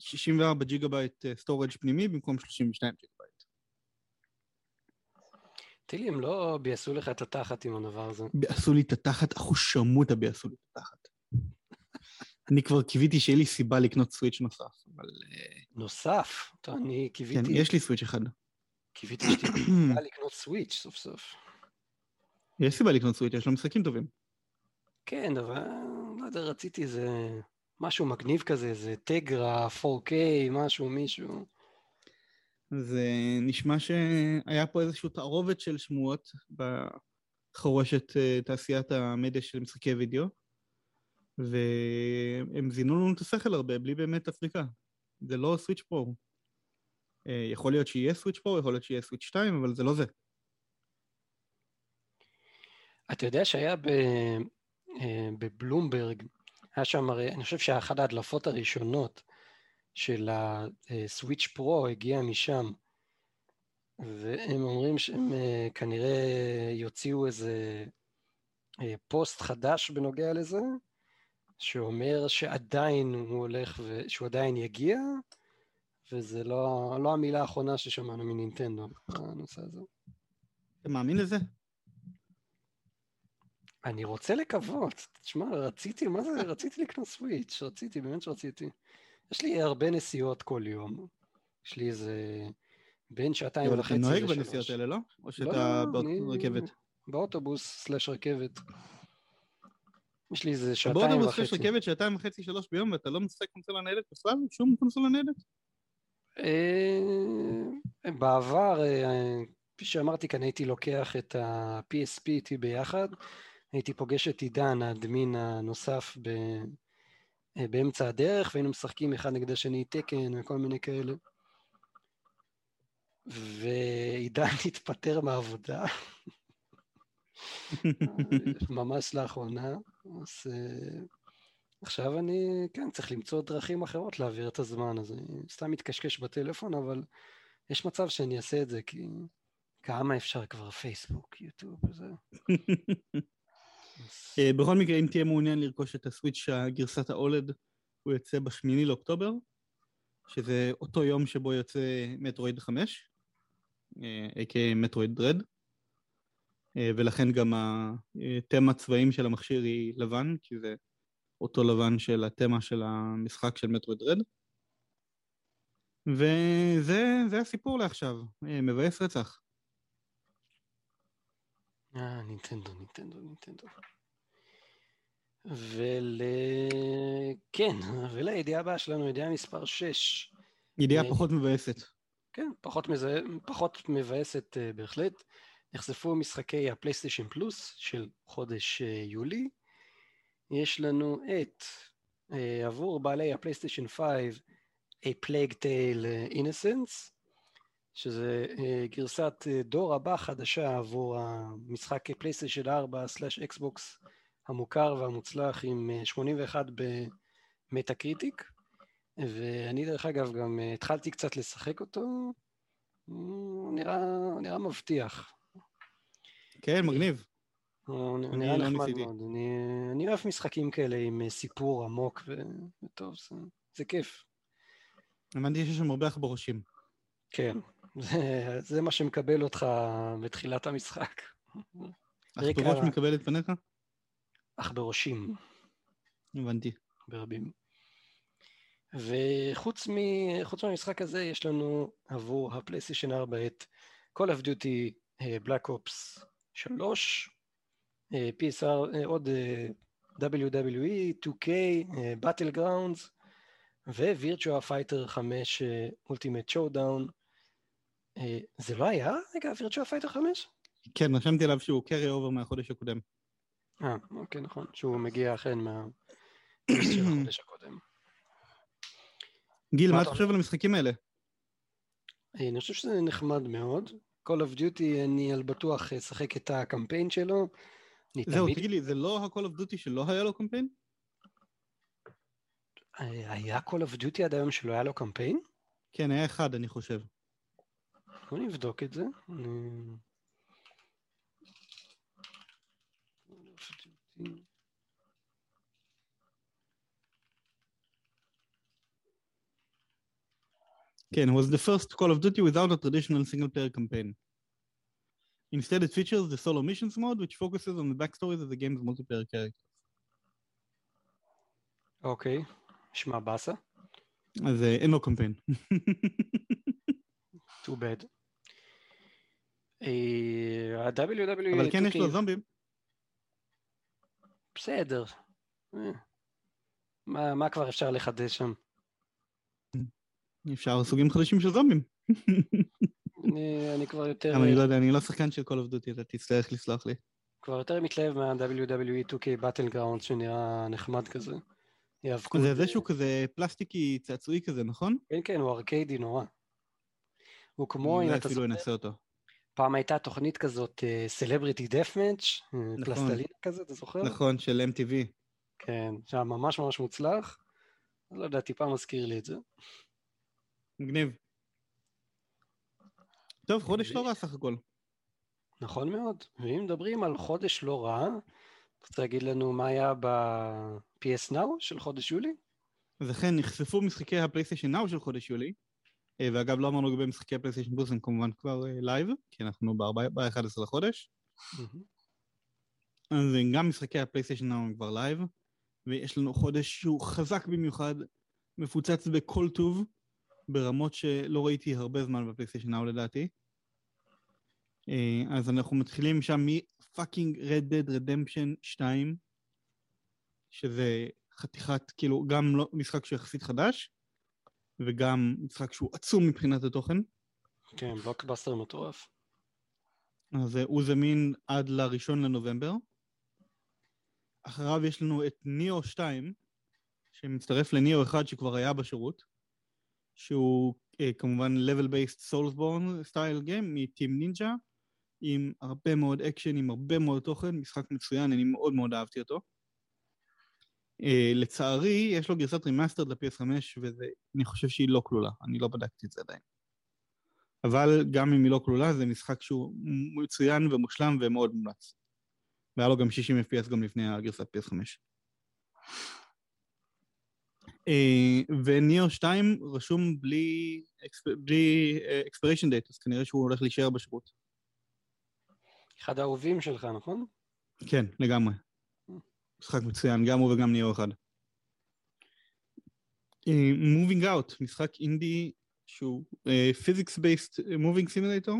ו-64 ג'יגה בייט storage פנימי במקום 32 ג'יגה בייט. תגיד לי, הם לא ביאסו לך את התחת עם הדבר הזה. עשו לי את התחת, אחו שמוטה ביעשו לי את התחת. אני כבר קיוויתי שיהיה לי סיבה לקנות סוויץ' נוסף, אבל אה, נוסף, טוב, אני כן, קיוויתי, יש לי סוויץ' אחד. קיוויתי שתהיה לקנות סוויץ' סוף סוף. יש סיבה לקנות סוויץ', יש לו משחקים טובים. כן, אבל לא יודע, רציתי איזה משהו מגניב כזה, איזה טגרה, 4K, משהו, מישהו. זה נשמע שהיה פה איזושהי תערובת של שמועות בחרושת אה, תעשיית המדיה של משחקי וידאו, והם זינו לנו את השכל הרבה בלי באמת אפריקה. זה לא סוויץ' פרו. אה, יכול להיות שיהיה סוויץ' פרו, יכול להיות שיהיה סוויץ' 2, אבל זה לא זה. אתה יודע שהיה. אה, בבלומברג, היה שם הרי, אני חושב שאחת ההדלפות הראשונות של הסוויץ' פרו הגיע משם, והם אומרים שהם אה, כנראה יוציאו איזה אה, פוסט חדש בנוגע לזה, שאומר שעדיין הוא הולך, ו... שהוא עדיין יגיע, וזה לא, לא המילה האחרונה ששמענו מנינטנדו בנושא הזה. אתה מאמין לזה? אני רוצה לקוות. תשמע, רציתי, מה זה, רציתי לקנות סוויץ', רציתי, באמת שרציתי. יש לי הרבה נסיעות כל יום. יש לי איזה בין שעתיים וחצי אתה לשלוש. נוהג בנסיעות האלה, לא? או לא, שאתה לא, ברכבת? באוטובוס סלאש רכבת. יש לי איזה שעתיים באוטובוס וחצי. יש רכבת שעתיים וחצי, שלוש ביום, ואתה לא משחק קונסולה ניידת בכלל? שום קונסולה ניידת? אה, בעבר, אה, כפי שאמרתי כאן, הייתי לוקח את ה-PSP איתי ביחד, הייתי פוגש את עידן, האדמין הנוסף, ב... אה, באמצע הדרך, והיינו משחקים אחד נגד השני תקן וכל מיני כאלה. ועידן התפטר מהעבודה, ממש לאחרונה, אז אה, עכשיו אני, כן, צריך למצוא דרכים אחרות להעביר את הזמן, אז אני סתם מתקשקש בטלפון, אבל יש מצב שאני אעשה את זה, כי כמה אפשר כבר פייסבוק, יוטיוב וזה. אה, בכל מקרה, אם תהיה מעוניין לרכוש את הסוויץ' הגרסת ה-OLED, הוא יוצא בשמיני לאוקטובר, שזה אותו יום שבו יוצא מטרואיד 5, a.k.a מטרואיד דרד, אה, ולכן גם התמה צבעים של המכשיר היא לבן, כי זה אותו לבן של התמה של המשחק של מטרואיד דרד. וזה זה הסיפור לעכשיו, אה, מבאס רצח. אה, נינטנדו, נינטנדו, נינטנדו. ול... כן, ולידיעה הבאה שלנו, ידיעה מספר 6. ידיעה אה, פחות מבאסת. כן, פחות, מזה, פחות מבאסת uh, בהחלט. נחשפו משחקי הפלייסטיישן פלוס של חודש uh, יולי. יש לנו את, uh, עבור בעלי הפלייסטיישן 5, A Plague Tale Innocence, שזה uh, גרסת uh, דור הבא חדשה עבור המשחק פלייסטיישן 4/ Xbox המוכר והמוצלח עם uh, 81 במטה קריטיק. ואני דרך אגב גם התחלתי קצת לשחק אותו, הוא נראה, נראה מבטיח. כן, מגניב. הוא נראה לא נחמד ניסיתי. מאוד. אני, אני אוהב משחקים כאלה עם סיפור עמוק ו... וטוב, זה, זה כיף. הבנתי שיש שם הרבה עכברושים. כן, זה, זה מה שמקבל אותך בתחילת המשחק. רקע- עכברוש מקבל את פניך? אך בראשים. הבנתי. ברבים. וחוץ מ- חוץ מהמשחק הזה יש לנו עבור הפלייסטיישן 4 את Call of Duty אה, Black Ops 3, אה, PSR, אה, עוד WWE, 2K, אה, Battlegrounds ו-Virtua Fighter 5 אה, Ultimate Showdown. אה, זה לא היה רגע Virtua Fighter 5? כן, רשמתי עליו שהוא קרי אובר מהחודש הקודם. אה, אוקיי, נכון, שהוא מגיע אכן מה... של החודש הקודם. גיל, מה אתה חושב על המשחקים האלה? אה, אני חושב שזה נחמד מאוד. Call of Duty, אני על בטוח אשחק את הקמפיין שלו. זהו. תגיד לי, זה לא ה-call of duty שלא היה לו קמפיין? אה, היה Call of Duty עד היום שלא היה לו קמפיין? כן, היה אחד, אני חושב. בוא נבדוק את זה. אני- Call of Duty. כן, was the first Call of Duty without a traditional single-player campaign. Instead, it features the solo missions mode, which focuses on the backstories of the game's multiplayer characters. אוקיי, נשמע באסה. אז אה, אין לו קמפיין. too bad. אה, ה-WWE... אבל כן יש 2K לו זומבים. בסדר. אה. מה מה כבר אפשר לחדש שם? אפשר סוגים חדשים של זומבים. אני אני כבר יותר... אבל אני לא יודע, אני לא שחקן של Call of Duty, אתה תצטרך לסלוח לי. כבר יותר מתלהב מה-WWE 2K Battleground שנראה נחמד כזה. זה זה שהוא כזה פלסטיקי צעצועי כזה, נכון? כן, כן, הוא ארקיידי נורא. הוא כמו, אם אתה אפילו זוכר, אנסה אותו. פעם הייתה תוכנית כזאת, סלבריטי דף-מאץ', נכון. פלסטלינה כזה, אתה זוכר? נכון, של MTV. כן, שהיה ממש ממש מוצלח. לא יודע, טיפה מזכיר לי את זה. מגניב. טוב, חודש לא רע סך הכל. נכון מאוד. ואם מדברים על חודש לא רע, אתה רוצה להגיד לנו מה היה ב-PS Now של חודש יולי? אז אכן נחשפו משחקי ה PlayStation Now של חודש יולי, ואגב לא אמרנו לגבי משחקי ה PlayStation Plus הם כמובן כבר live, כי אנחנו ב-11 לחודש. אז גם משחקי הפלייסטיישן הם כבר live, ויש לנו חודש שהוא חזק במיוחד, מפוצץ בכל טוב, ברמות שלא ראיתי הרבה זמן בפלייסטיישן נאו לדעתי. אה, אז אנחנו מתחילים שם מפאקינג Red Dead Redemption 2, שזה חתיכת, כאילו, גם לא, משחק שהוא יחסית חדש, וגם משחק שהוא עצום מבחינת התוכן. כן, בלוקבאסטר מטורף. אז אה, הוא זמין עד לראשון לנובמבר. אחריו יש לנו את Nioh 2, שמצטרף ל Nioh 1 שכבר היה בשירות, שהוא אה, כמובן level based soulsborne style game מ Team Ninja, עם הרבה מאוד אקשן, עם הרבה מאוד תוכן, משחק מצוין, אני מאוד מאוד אהבתי אותו. Uh, לצערי, יש לו גרסת remastered ל-PS5, ואני חושב שהיא לא כלולה, אני לא בדקתי את זה עדיין. אבל גם אם היא לא כלולה, זה משחק שהוא מצוין ומושלם ומאוד מומלץ. והיה לו גם 60 FPS גם לפני הגרסת PS5. Uh, וניאו 2 רשום בלי, בלי expiration date, אז כנראה שהוא הולך להישאר בשירות. אחד האהובים שלך, נכון? כן, לגמרי. משחק מצוין, גם הוא וגם ניאו אחד. מובינג uh, אאוט, משחק אינדי שהוא physics based moving simulator,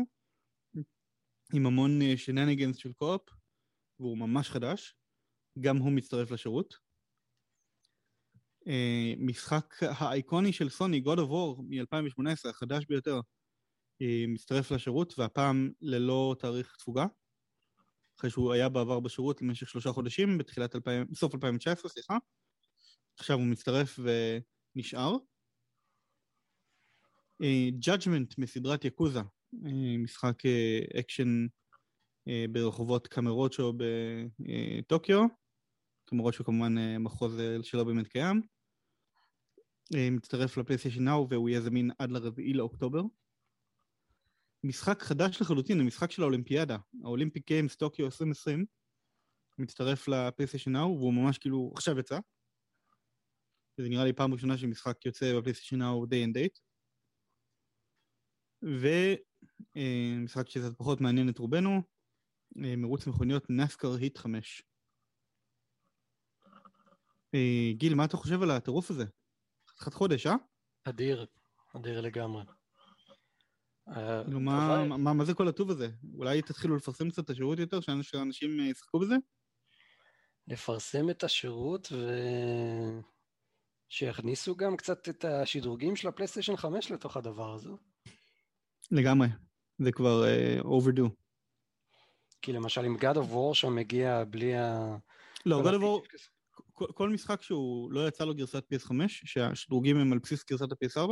עם המון shenanigans uh, של co-op, והוא ממש חדש, גם הוא מצטרף לשירות. Uh, משחק האייקוני של סוני, God of War מ-2018, החדש ביותר, uh, מצטרף לשירות, והפעם ללא תאריך תפוגה. אחרי שהוא היה בעבר בשירות למשך שלושה חודשים, בתחילת 2000, בסוף 2019, סליחה. עכשיו הוא מצטרף ונשאר. Judgment uh, מסדרת Yakuza, uh, משחק אקשן uh, ברחובות קמרוצ'ו בטוקיו, קמרוצ'ו כמובן uh, מחוז שלא באמת קיים. Uh, מצטרף ל PlayStation Now והוא יהיה זמין עד לרביעי לאוקטובר. משחק חדש לחלוטין, המשחק של האולימפיאדה, ה Olympic Games Tokyo 2020, מצטרף לפלייסטיישן נאו, והוא ממש כאילו עכשיו יצא. זה נראה לי פעם ראשונה שמשחק יוצא בפלייסטיישן נאו day and date. ומשחק שקצת פחות מעניין את רובנו, אה, מרוץ מכוניות נסקר היט 5. אה, גיל, מה אתה חושב על הטירוף הזה? חתיכת חודש, אה? אדיר, אדיר לגמרי. אה, כאילו, מה, מה, מה זה כל הטוב הזה? אולי תתחילו לפרסם קצת את השירות יותר, שאנשים אה, ישחקו בזה? לפרסם את השירות ו... שיכניסו גם קצת את השדרוגים של הפלייסטיישן 5 לתוך הדבר הזה. לגמרי, זה כבר uh, overdue. כי למשל אם God of War שם מגיע בלי ה... לא, God of War, כל, כל משחק שהוא לא יצא לו גרסת PS5, שהשדרוגים הם על בסיס גרסת ה-PS4,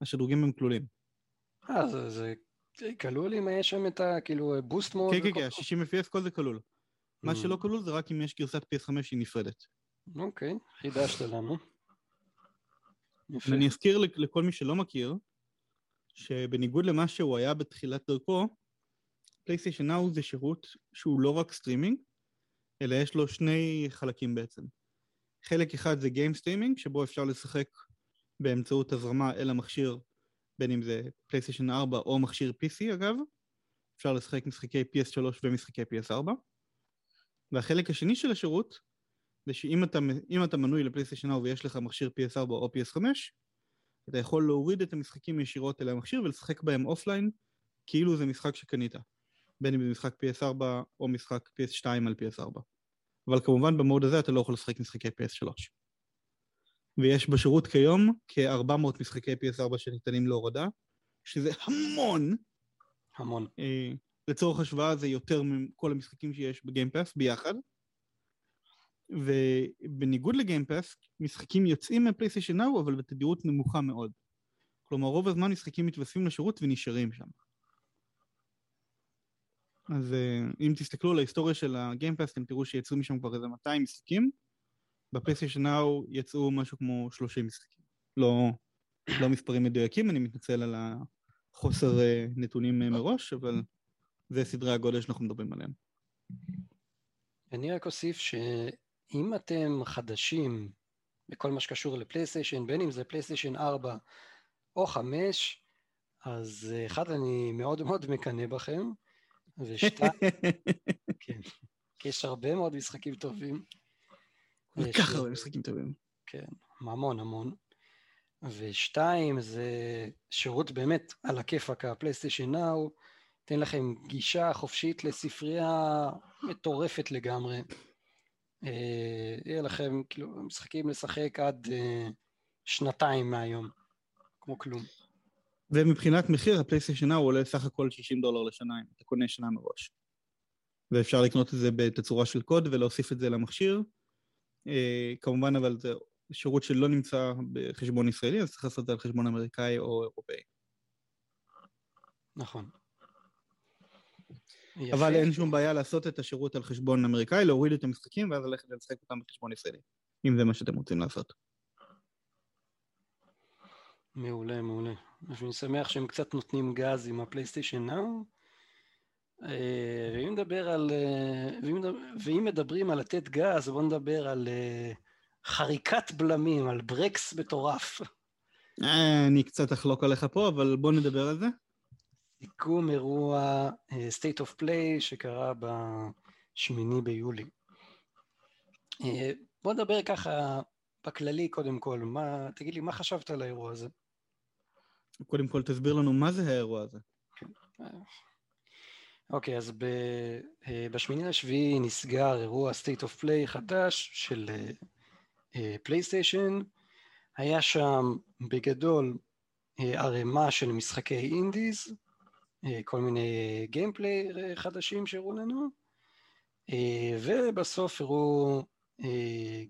השדרוגים הם כלולים. אה, זה, זה כלול אם יש שם את ה... כאילו boost mode? כן, כן, כן, 60 FPS כל זה כלול. מה שלא כלול זה רק אם יש גרסת PS5 שהיא נפרדת. אוקיי, חידשת לנו. ואני אזכיר לכל מי שלא מכיר, שבניגוד למה שהוא היה בתחילת דרכו, PlayStation Now זה שירות שהוא לא רק סטרימינג, אלא יש לו שני חלקים בעצם. חלק אחד זה game streaming, שבו אפשר לשחק באמצעות הזרמה אל המכשיר בין אם זה פלייסטיישן 4 או מכשיר PC אגב, אפשר לשחק משחקי PS3 ומשחקי PS4. והחלק השני של השירות, זה שאם אתה, אתה מנוי לפלייסטיישן 4 ויש לך מכשיר PS4 או PS5, אתה יכול להוריד את המשחקים ישירות אל המכשיר ולשחק בהם offline, כאילו זה משחק שקנית. בין אם זה משחק PS4 או משחק PS2 על PS4. אבל כמובן במוד הזה אתה לא יכול לשחק משחקי PS3. ויש בשירות כיום כ-400 משחקי PS4 שניתנים להורדה, שזה המון. המון. אה, לצורך השוואה זה יותר מכל המשחקים שיש בגיימפאס ביחד. ובניגוד לגיימפאס, משחקים יוצאים מפלייסטיישן נאו אבל בתדירות נמוכה מאוד. כלומר רוב הזמן משחקים מתווספים לשירות ונשארים שם. אז אה, אם תסתכלו על ההיסטוריה של הגיימפאס אתם תראו שיצאו משם כבר איזה 200 משחקים בפלייסטיישן נאו יצאו משהו כמו 30 משחקים. לא, לא מספרים מדויקים, אני מתנצל על החוסר אה, נתונים אה, מראש, אבל זה סדרי הגודל שאנחנו מדברים עליהם. אני רק אוסיף שאם אתם חדשים בכל מה שקשור לפלייסטיישן, בין אם זה פלייסטיישן 4 או 5, אז אה, אחד, אני מאוד מאוד מקנא בכם, ושתיים, כן, כי יש הרבה מאוד משחקים טובים. כל כך הרבה משחקים טובים. כן, המון המון. ושתיים, זה שירות באמת על הכיפאק, הפלייסטיישן נאו, תן לכם גישה חופשית לספרייה מטורפת לגמרי. אה, יהיה לכם כאילו משחקים לשחק עד אה, שנתיים מהיום, כמו כלום. ומבחינת מחיר, הפלייסטיישן נאו עולה סך הכל 60 דולר לשנה, אם אתה קונה שנה מראש. ואפשר לקנות את זה בתצורה של קוד ולהוסיף את זה למכשיר. אה, כמובן, אבל זה שירות שלא נמצא בחשבון ישראלי, אז צריך לעשות את זה על חשבון אמריקאי או אירופאי. נכון. יפה. אבל אין שום בעיה לעשות את השירות על חשבון אמריקאי, להוריד את המשחקים ואז ללכת ולשחק אותם בחשבון ישראלי, אם זה מה שאתם רוצים לעשות. מעולה, מעולה. אני שמח שהם קצת נותנים גז עם הפלייסטיישן נאו. אה, ואם נדבר על... אה, ואם, ואם מדברים על לתת גז, בואו נדבר על אה, חריקת בלמים, על ברקס מטורף. אני קצת אחלוק עליך פה, אבל בואו נדבר על זה. סיכום אירוע State of Play שקרה בשמיני ביולי. בוא נדבר ככה בכללי קודם כל, מה, תגיד לי, מה חשבת על האירוע הזה? קודם כל תסביר לנו מה זה האירוע הזה. אוקיי, okay, אז בשמיני לשביעי נסגר אירוע State of Play חדש של פלייסטיישן. היה שם בגדול ערימה של משחקי indies, כל מיני gameplay חדשים שהראו לנו, ובסוף הראו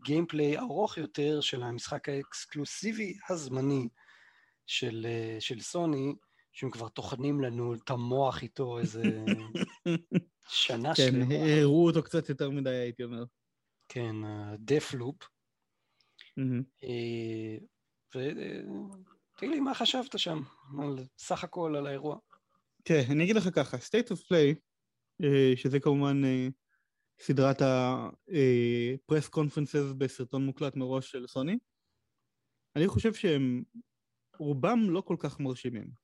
גיימפליי ארוך יותר של המשחק האקסקלוסיבי הזמני של, של סוני, שהם כבר טוחנים לנו את המוח איתו איזה שנה כן, שלמה. כן, הראו אותו קצת יותר מדי, הייתי אומר. כן, דף לופ. אה, ותגיד לי, מה חשבת שם, על סך הכל על האירוע? כן, אני אגיד לך ככה, State of Play, אה, שזה כמובן אה, סדרת ה-press conferences בסרטון מוקלט מראש של סוני, אני חושב שהם רובם לא כל כך מרשימים.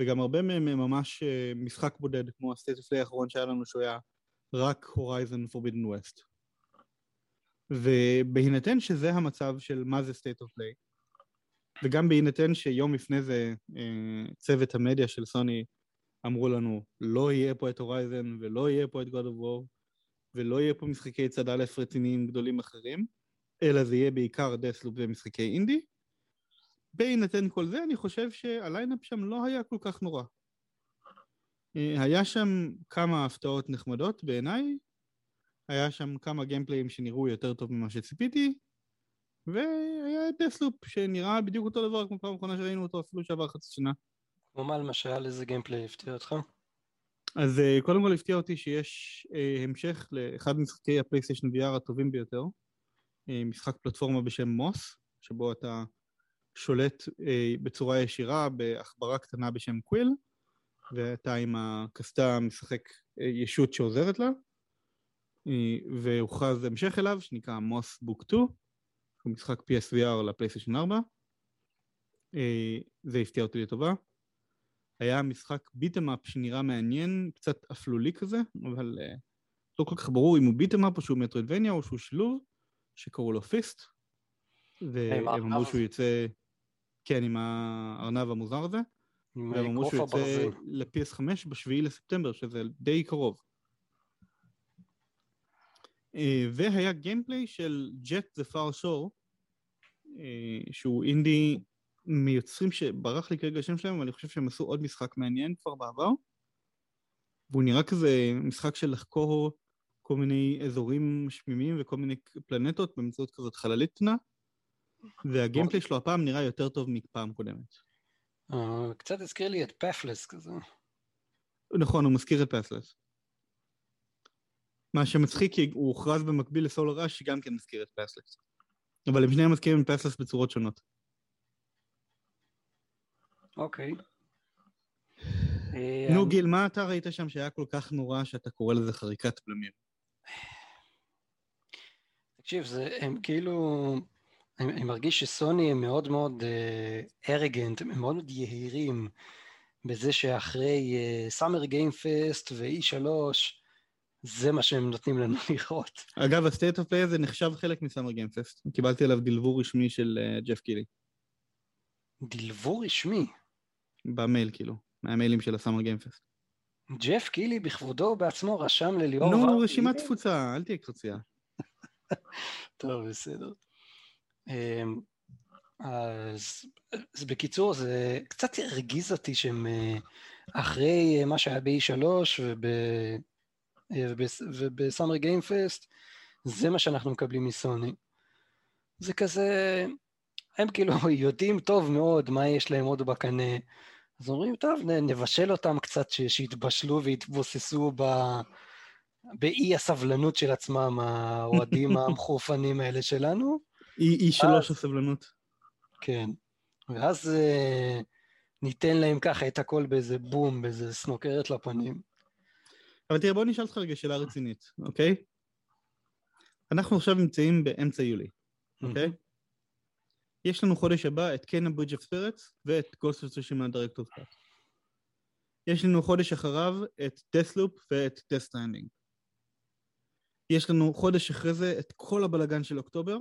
וגם הרבה מהם הם ממש משחק בודד, כמו of Play האחרון שהיה לנו, שהוא היה רק Horizon Forbidden West. ובהינתן שזה המצב של מה זה state of play, וגם בהינתן שיום לפני זה אה, צוות המדיה של סוני אמרו לנו לא יהיה פה את Horizon ולא יהיה פה את God of War ולא יהיה פה משחקי צד א' רציניים גדולים אחרים, אלא זה יהיה בעיקר Deathloop ומשחקי אינדי. בהינתן כל זה אני חושב שה lineup שם לא היה כל כך נורא. אה, היה שם כמה הפתעות נחמדות בעיניי, היה שם כמה גיימפליים שנראו יותר טוב ממה שציפיתי, והיה Deathloop שנראה בדיוק אותו דבר כמו פעם אחרונה שראינו אותו אפילו שעבר חצי שנה. כמו מה למשל, איזה gameplay הפתיע אותך? אז uh, קודם כל הפתיע אותי שיש uh, המשך לאחד משחקי ה PlayStation VR הטובים ביותר, משחק פלטפורמה בשם Moss, שבו אתה שולט uh, בצורה ישירה בעכברה קטנה בשם Quill, ואתה עם הקסדה משחק uh, ישות שעוזרת לה, אה, והוכרז המשך אליו שנקרא מוס בוק 2, הוא משחק PSVR לפלייסטיישן 4. אה, זה הפתיע אותי לטובה. היה משחק ביטמאפ שנראה מעניין, קצת אפלולי כזה, אבל uh, לא כל כך ברור אם הוא ביטמאפ או שהוא מטרודבניה או שהוא שילוב, שקראו לו פיסט. והם אמרו שהוא יוצא, כן, עם הארנב המוזר הזה. והם אמרו שהוא יוצא ל-PS5 ב-7 לספטמבר, שזה די קרוב. אה, והיה gameplay של Jett: The Far Shore, אה, שהוא אינדי מיוצרים שברח לי כרגע השם שלהם, אבל אני חושב שהם עשו עוד משחק מעניין כבר בעבר. והוא נראה כזה משחק של לחקור כל מיני אזורים משמימים וכל מיני פלנטות באמצעות כזאת חללית קטנה, וה gameplay שלו הפעם נראה יותר טוב מפעם קודמת. אה, קצת הזכיר לי את Pathless כזה. נכון, הוא מזכיר את פאפלס. מה שמצחיק כי הוא הוכרז במקביל לסולר אש שגם כן מזכיר את פסלס. אבל הם שניהם מזכירים את פסלס בצורות שונות. אוקיי. נו גיל, מה אתה ראית שם שהיה כל כך נורא שאתה קורא לזה חריקת בלמים? תקשיב, זה, הם כאילו, אני, אני מרגיש שסוני הם מאוד מאוד ארגנט, uh, הם מאוד מאוד יהירים בזה שאחרי סאמר גיים פסט ו-E3 זה מה שהם נותנים לנו לראות. אגב, ה-State of Play הזה נחשב חלק מסאמר גיימפסט. קיבלתי עליו דלבור רשמי של uh, ג'ף קילי. דלבור רשמי. במייל, כאילו, מהמיילים של הסאמר גיימפסט. ג'ף קילי בכבודו בעצמו רשם לליאור... נו, רשימת תפוצה, אל תהיה קרצייה. טוב, בסדר. אמ, אז, אז בקיצור, זה קצת הרגיז אותי שהם אה, אחרי מה שהיה ב-E3 וב... אה, ובסאמר גיימפסט, זה מה שאנחנו מקבלים מסוני. זה כזה, הם כאילו יודעים טוב מאוד מה יש להם עוד בקנה, אז אומרים, טוב, נבשל אותם קצת, שיתבשלו ויתבוססו ב... באי הסבלנות של עצמם, האוהדים המחורפנים האלה שלנו. אי שלוש הסבלנות. כן. ואז uh, ניתן להם ככה את הכל באיזה בום, באיזה סנוקרת לפנים. אבל תראה, בוא נשאל אותך רגע שאלה רצינית, אוקיי? אנחנו עכשיו נמצאים באמצע יולי, אוקיי? יש לנו חודש הבא את Kena: Bridge of Spirits ואת Ghost of Tsushima Director's Cut. יש לנו חודש אחריו את Deathloop ואת Death Stranding. יש לנו חודש אחרי זה את כל הבלגן של אוקטובר,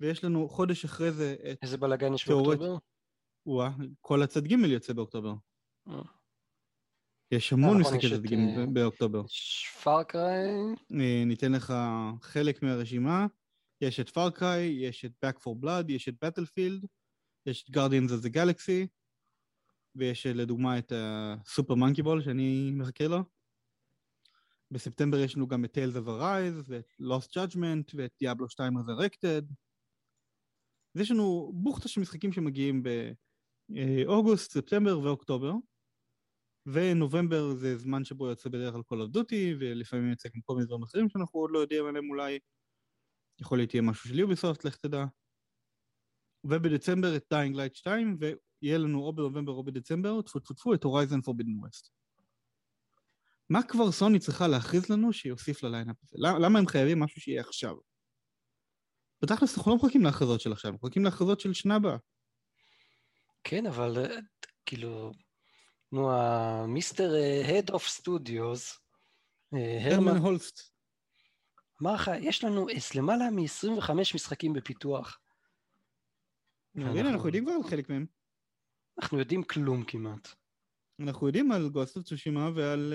ויש לנו חודש אחרי זה את... איזה בלאגן יש באוקטובר? וואה, כל הצד ג' יוצא באוקטובר. אה. יש המון נכון, משחקי צד ג' אה, באוקטובר. Far Cry. אה, ניתן לך חלק מהרשימה. יש את Far Cry, יש את Back for Blood, יש את Battlefield, יש את Guardians of the Galaxy, ויש לדוגמה את סופר מנקי בול שאני מחכה לו. בספטמבר יש לנו גם את Tales of Arise, ואת Lost Judgment, ואת Diablo 2 Resurrected. אז יש לנו בוכטה של משחקים שמגיעים באוגוסט, ספטמבר ואוקטובר, ונובמבר זה זמן שבו יוצא בדרך כלל of Duty, ולפעמים יוצא גם כל מיני דברים אחרים שאנחנו עוד לא יודעים עליהם אולי. יכול להיות יהיה משהו של יוביסופט, לך תדע. ובדצמבר את Dying Light 2, ויהיה לנו או בנובמבר או בדצמבר, טפו טפו טפו, את Horizon Forbidden West. מה כבר סוני צריכה להכריז לנו שיוסיף ל lineup הזה? למה הם חייבים משהו שיהיה עכשיו? בתכלס אנחנו לא מחכים להכרזות של עכשיו, מחכים להכרזות של שנה הבאה. כן, אבל אה, כאילו, נו, ה Mister Head of Studios, הרמן הולסט. אמר לך, יש לנו למעלה מ-25 משחקים בפיתוח. הנה, אנחנו יודעים כבר על חלק מהם. אנחנו יודעים כלום כמעט. אנחנו יודעים על Ghost Tsushima ועל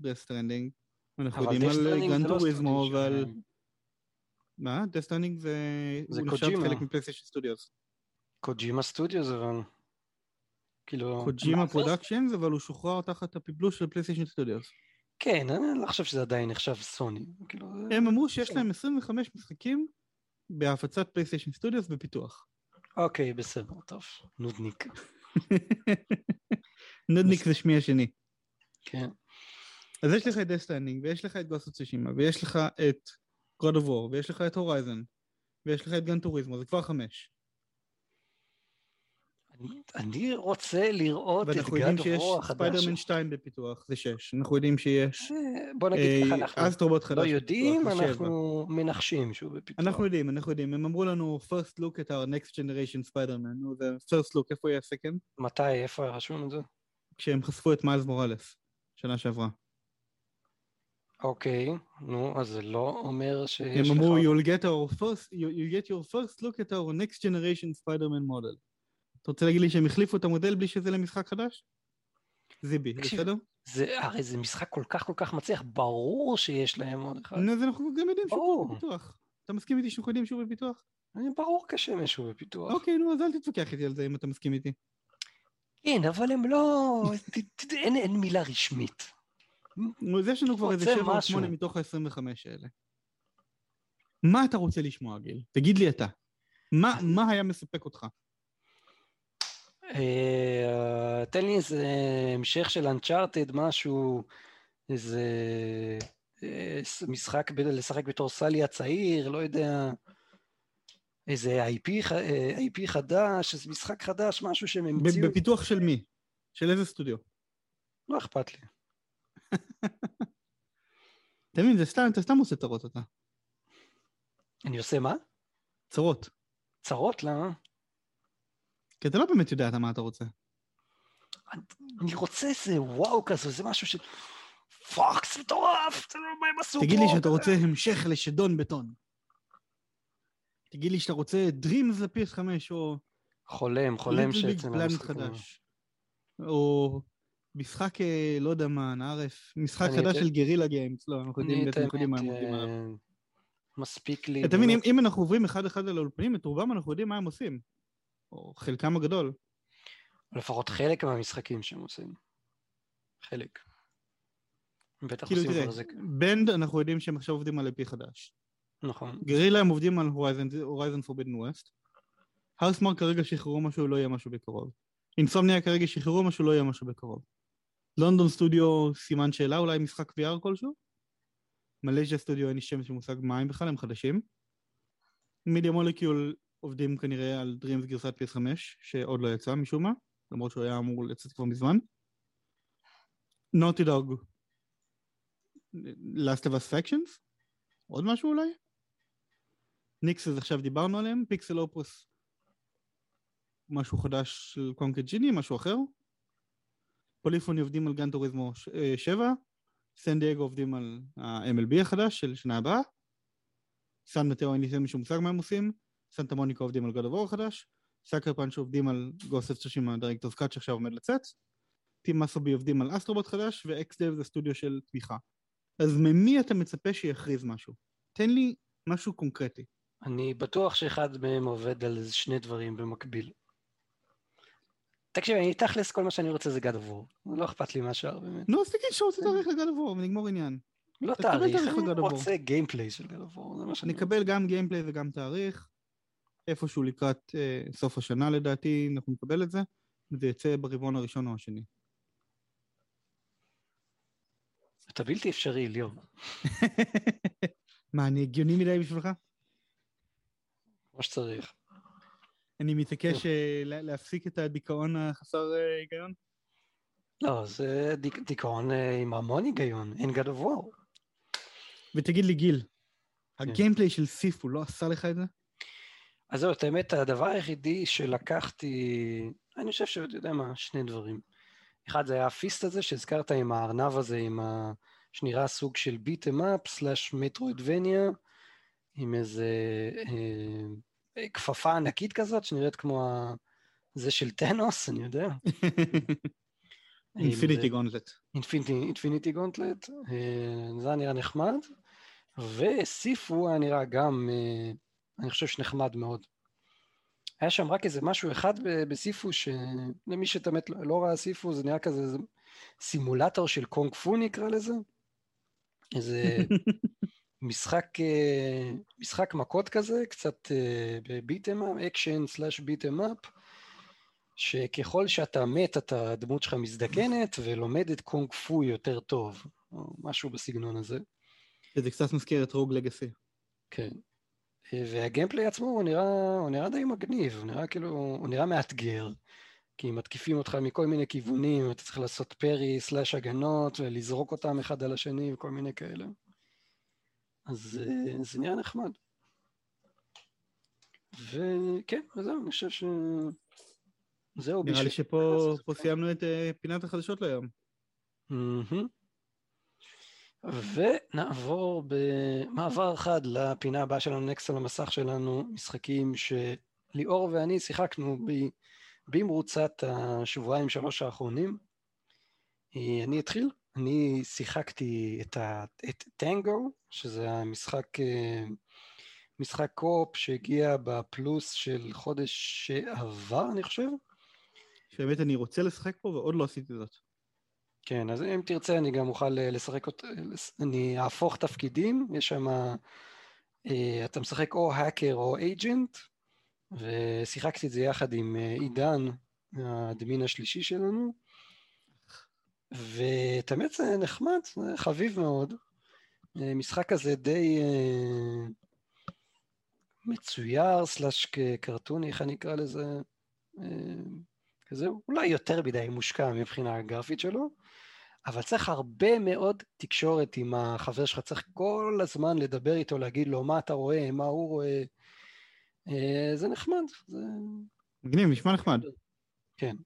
Death Stranding. אנחנו יודעים על Gran Turismo ועל... מה? Death Stranding זה... זה קוג'ימה. חלק מפלייסטיישן Studios. קוג'ימה Studios אבל... כאילו... Kojima Productions, אבל הוא שוחרר תחת ה publish של פלייסטיישן Studios. כן, אני לא חושב שזה עדיין נחשב סוני. כאילו... הם אמרו שיש להם 25 משחקים בהפצת פלייסטיישן Studios בפיתוח. אוקיי, בסדר, טוב. נודניק. נודניק זה שמי השני. כן. אז יש לך את Death Stranding, ויש לך את Ghost Tsushima, ויש לך את God of War, ויש לך את Horizon, ויש לך את Gran Turismo, זה כבר חמש. אני רוצה לראות את גן ואנחנו יודעים שיש ספיידרמן 2 בפיתוח, זה 6. אנחנו יודעים שיש... אה, בוא נגיד ככה, אנחנו Astro Bot חדש לא יודעים, אנחנו מנחשים שהוא בפיתוח. אנחנו יודעים, אנחנו יודעים. הם אמרו לנו first look at our next generation Spider-Man. נו, זה first look, איפה יהיה second? מתי, איפה רשום את זה? כשהם חשפו את Miles Morales, שנה שעברה. אוקיי, נו, אז זה לא אומר שיש לך... הם אמרו, you'll get our first, you'll get your first look at our next generation Spider-Man model. אתה רוצה להגיד לי שהם החליפו את המודל בלי שזה למשחק חדש? זיבי, בסדר? זה, הרי זה משחק כל כך כל כך מצליח, ברור שיש להם עוד אחד. נו, אז אנחנו גם יודעים שהוא בפיתוח. אתה מסכים איתי שאנחנו יודעים שהוא בפיתוח? ברור כשמש שהוא בפיתוח. אוקיי, נו, אז אל תתווכח איתי על זה אם אתה מסכים איתי. כן, אבל הם לא... אין מילה רשמית. אז יש לנו כבר איזה 7 או 8 מתוך ה-25 האלה. מה אתה רוצה לשמוע, גיל? תגיד לי אתה. מה, מה היה מספק אותך? אה, תן לי איזה המשך של אנצ'ארטד, משהו, איזה אה, משחק לשחק בתור סלי הצעיר, לא יודע, איזה IP, IP אה, חדש, איזה משחק חדש, משהו שהם המציאו. בפיתוח של מי? של איזה סטודיו? לא אכפת לי. אתה מבין, זה סתם, אתה סתם עושה צרות אתה. אני עושה מה? צרות. צרות? למה? כי אתה לא באמת יודע מה אתה רוצה. אני רוצה איזה וואו כזה, זה משהו ש... פאק, זה מטורף, זה לא מה הם עשו פה. תגיד לי שאתה רוצה המשך לשדון בטון. תגיד לי שאתה רוצה Dreams ל-PS5 או... חולם, חולם שיצא. חדש. או משחק, אה, לא יודע מה, נערף, משחק חדש של גרילה גיימס, לא, אנחנו יודעים מה הם עובדים עליו. אה, מספיק לי. אתה מבין, אם, אנחנו עוברים אחד אחד על האולפנים, את רובם אנחנו יודעים מה הם עושים. או חלקם הגדול. לפחות חלק מהמשחקים שהם עושים. חלק. בטח כאילו עושים תראה. Bend אנחנו יודעים שהם עכשיו עובדים על IP חדש. נכון. גרילה הם עובדים על Horizon Forbidden West. Housemarque כרגע שחררו משהו, לא יהיה משהו בקרוב. Insomniac כרגע שחררו משהו, לא יהיה משהו בקרוב. London Studio סימן שאלה, אולי משחק VR כלשהו? מלז'ה סטודיו אין לי שם של מושג מה הם בכלל, הם חדשים. מידיה מולקיול עובדים כנראה על Dreams גרסת PS5, שעוד לא יצא משום מה, למרות שהוא היה אמור לצאת כבר מזמן. נוטי דוג. Last of Us Factions? עוד משהו אולי? ניקסס עכשיו דיברנו עליהם, פיקסל אופוס משהו חדש של קונקט ג'יני, משהו אחר. Polyphony עובדים על Gran Turismo 7, סן דייגו עובדים על ה-MLB החדש של שנה הבאה. סן מטאו אין לי שום מושג מה הם עושים, סנטה מוניקה עובדים על God of War החדש, Sucker Punch עובדים על Ghost of Tsushima ה Director's Cut שעכשיו עומד לצאת, Team Asobi עובדים על Astro Bot חדש, ו XDev זה סטודיו של תמיכה. אז ממי אתה מצפה שיכריז משהו? תן לי משהו קונקרטי. אני בטוח שאחד מהם עובד על איזה שני דברים במקביל. תקשיב, אני תכלס כל מה שאני רוצה זה God of War. לא אכפת לי מהשאר באמת. נו, אז תגיד שאתה רוצה תאריך לגד אבור ונגמור עניין. לא תאריך, אני ל-God. רוצה גיימפליי של God of War, זה מה שאני רוצה. נקבל גם גיימפליי וגם תאריך. איפשהו לקראת אה, סוף השנה לדעתי, אנחנו נקבל את זה. זה יצא ברבעון הראשון או השני. אתה בלתי אפשרי, ליאור. מה, אני הגיוני מדי בשבילך? כמו שצריך. אני מתעקש אה, לה- להפסיק את הדיכאון החסר אה, היגיון? לא, זה דיכאון אה, עם המון היגיון, אין God of War. ותגיד לי, גיל, כן. הגיימפליי של סיפו לא עשה לך את זה? אז זהו, את האמת, הדבר היחידי שלקחתי, אני חושב שאתה יודע מה, שני דברים. אחד זה היה הפיסט הזה שהזכרת עם הארנב הזה, עם ה... שנראה סוג של ביטם אפ סלאש מטרואידבניה, עם איזה אה, כפפה ענקית כזאת, שנראית כמו ה... זה של טנוס, אני יודע. Infinity Gauntlet. Infinity Gauntlet, זה היה נראה נחמד, ו Sifu היה נראה גם, אה, אני חושב שנחמד מאוד. היה שם רק איזה משהו אחד ב Sifu, שלמי שבאמת לא, לא ראה Sifu, זה נראה כזה סימולטור של קונג פו נקרא לזה. איזה משחק, אה, משחק מכות כזה, קצת ב beat 'em up, אקשן slash beat 'em up, שככל שאתה מת, אתה, הדמות שלך מזדקנת ולומדת קונג פו יותר טוב, או משהו בסגנון הזה. זה קצת מזכיר את Rogue Legacy. כן. אה, וה gameplay עצמו הוא נראה, הוא נראה די מגניב, הוא נראה כאילו, הוא נראה מאתגר. כי מתקיפים אותך מכל מיני כיוונים, אתה צריך לעשות parry slash הגנות ולזרוק אותם אחד על השני וכל מיני כאלה. אז אה, זה נראה נחמד. וכן, וזהו, אני חושב ש... זהו נראה לי שפה. סיימנו את אה, פינת החדשות להיום. מהמם. ונעבור במעבר חד לפינה הבאה שלנו, נקסט על המסך שלנו, משחקים שליאור ואני שיחקנו במרוצת השבועיים שלוש האחרונים. אה, אני אתחיל, אני שיחקתי את, ה, את טנגו, שזה המשחק, אה, משחק קו-אופ שהגיע בפלוס של חודש שעבר, אני חושב. שבאמת אני רוצה לשחק פה ועוד לא עשיתי זאת. כן, אז אם תרצה אני גם אוכל אה, לשחק אותו, אני אהפוך תפקידים, יש שם, אה, אתה משחק או האקר או אייג'נט, ושיחקתי את זה יחד עם אה, עידן, האדמין השלישי שלנו, האמת זה נחמד, חביב מאוד. אה, משחק כזה די אה, מצויר, סלאש קרטוני, איך אני אקרא לזה? אה, כזה אולי יותר מדי מושקע מבחינה גרפית שלו, אבל צריך הרבה מאוד תקשורת עם החבר שלך, צריך כל הזמן לדבר איתו, להגיד לו מה אתה רואה, מה הוא רואה. אה, זה נחמד, זה... מגניב, נשמע נחמד. כן.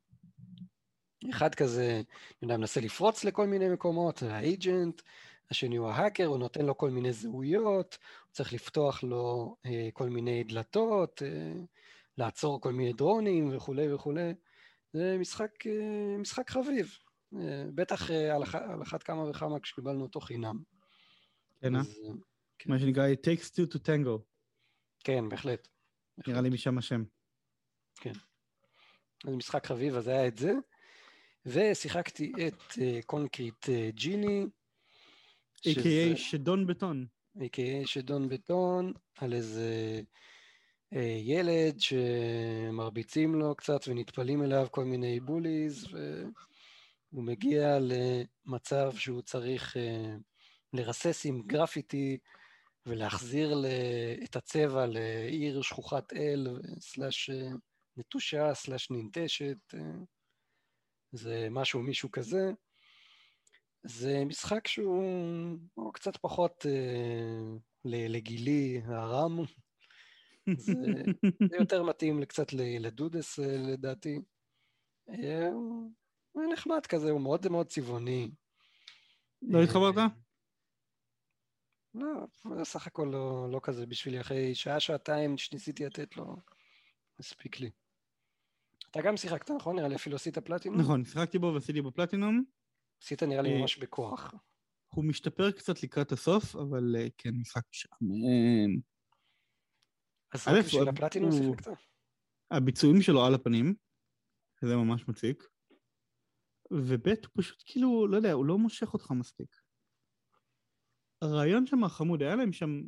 אחד כזה, אני יודע, מנסה לפרוץ לכל מיני מקומות, האג'נט, השני הוא ההאקר, הוא נותן לו כל מיני זהויות, הוא צריך לפתוח לו אה, כל מיני דלתות, אה, לעצור כל מיני דרונים וכולי וכולי. זה משחק, אה, משחק חביב. אה, בטח אה, על, אח, על אחת כמה וכמה כשקיבלנו אותו חינם. כן, אה? אה, כן. מה שנקרא, it takes two to tango. כן, בהחלט. נראה לי משם השם. אז משחק חביב, אז היה את זה. ושיחקתי את קונקריט ג'יני. A.K.A. שדון בטון. A.K.A. שדון בטון, על איזה אה, ילד שמרביצים לו קצת ונטפלים אליו כל מיני בוליז, והוא מגיע למצב שהוא צריך אה, לרסס עם גרפיטי ולהחזיר את הצבע לעיר שכוחת אל, סלאש אה, נטושה, סלאש ננטשת, אה, זה משהו, מישהו כזה. זה משחק שהוא הוא קצת פחות אה, לגילי הרם, זה, זה יותר מתאים קצת לדודס אה, לדעתי. אה, הוא נחמד כזה, הוא מאוד מאוד צבעוני. לא אה, התחברת? לא, זה סך הכל לא, לא כזה בשבילי, אחרי שעה, שעתיים שניסיתי לתת לו, הספיק לי. אתה גם שיחקת, נכון? נראה לי אפילו עשית פלטינום? נכון, שיחקתי בו ועשיתי בו פלטינום. עשית נראה לי אה, ממש בכוח. הוא משתפר קצת לקראת הסוף, אבל אה, כן, משחק משעמם. אז רק בשביל הפלטינום שיחקת? הביצועים שלו על הפנים, שזה ממש מציק. וב' הוא פשוט כאילו, לא יודע, הוא לא מושך אותך מספיק. הרעיון שם חמוד, היה להם שם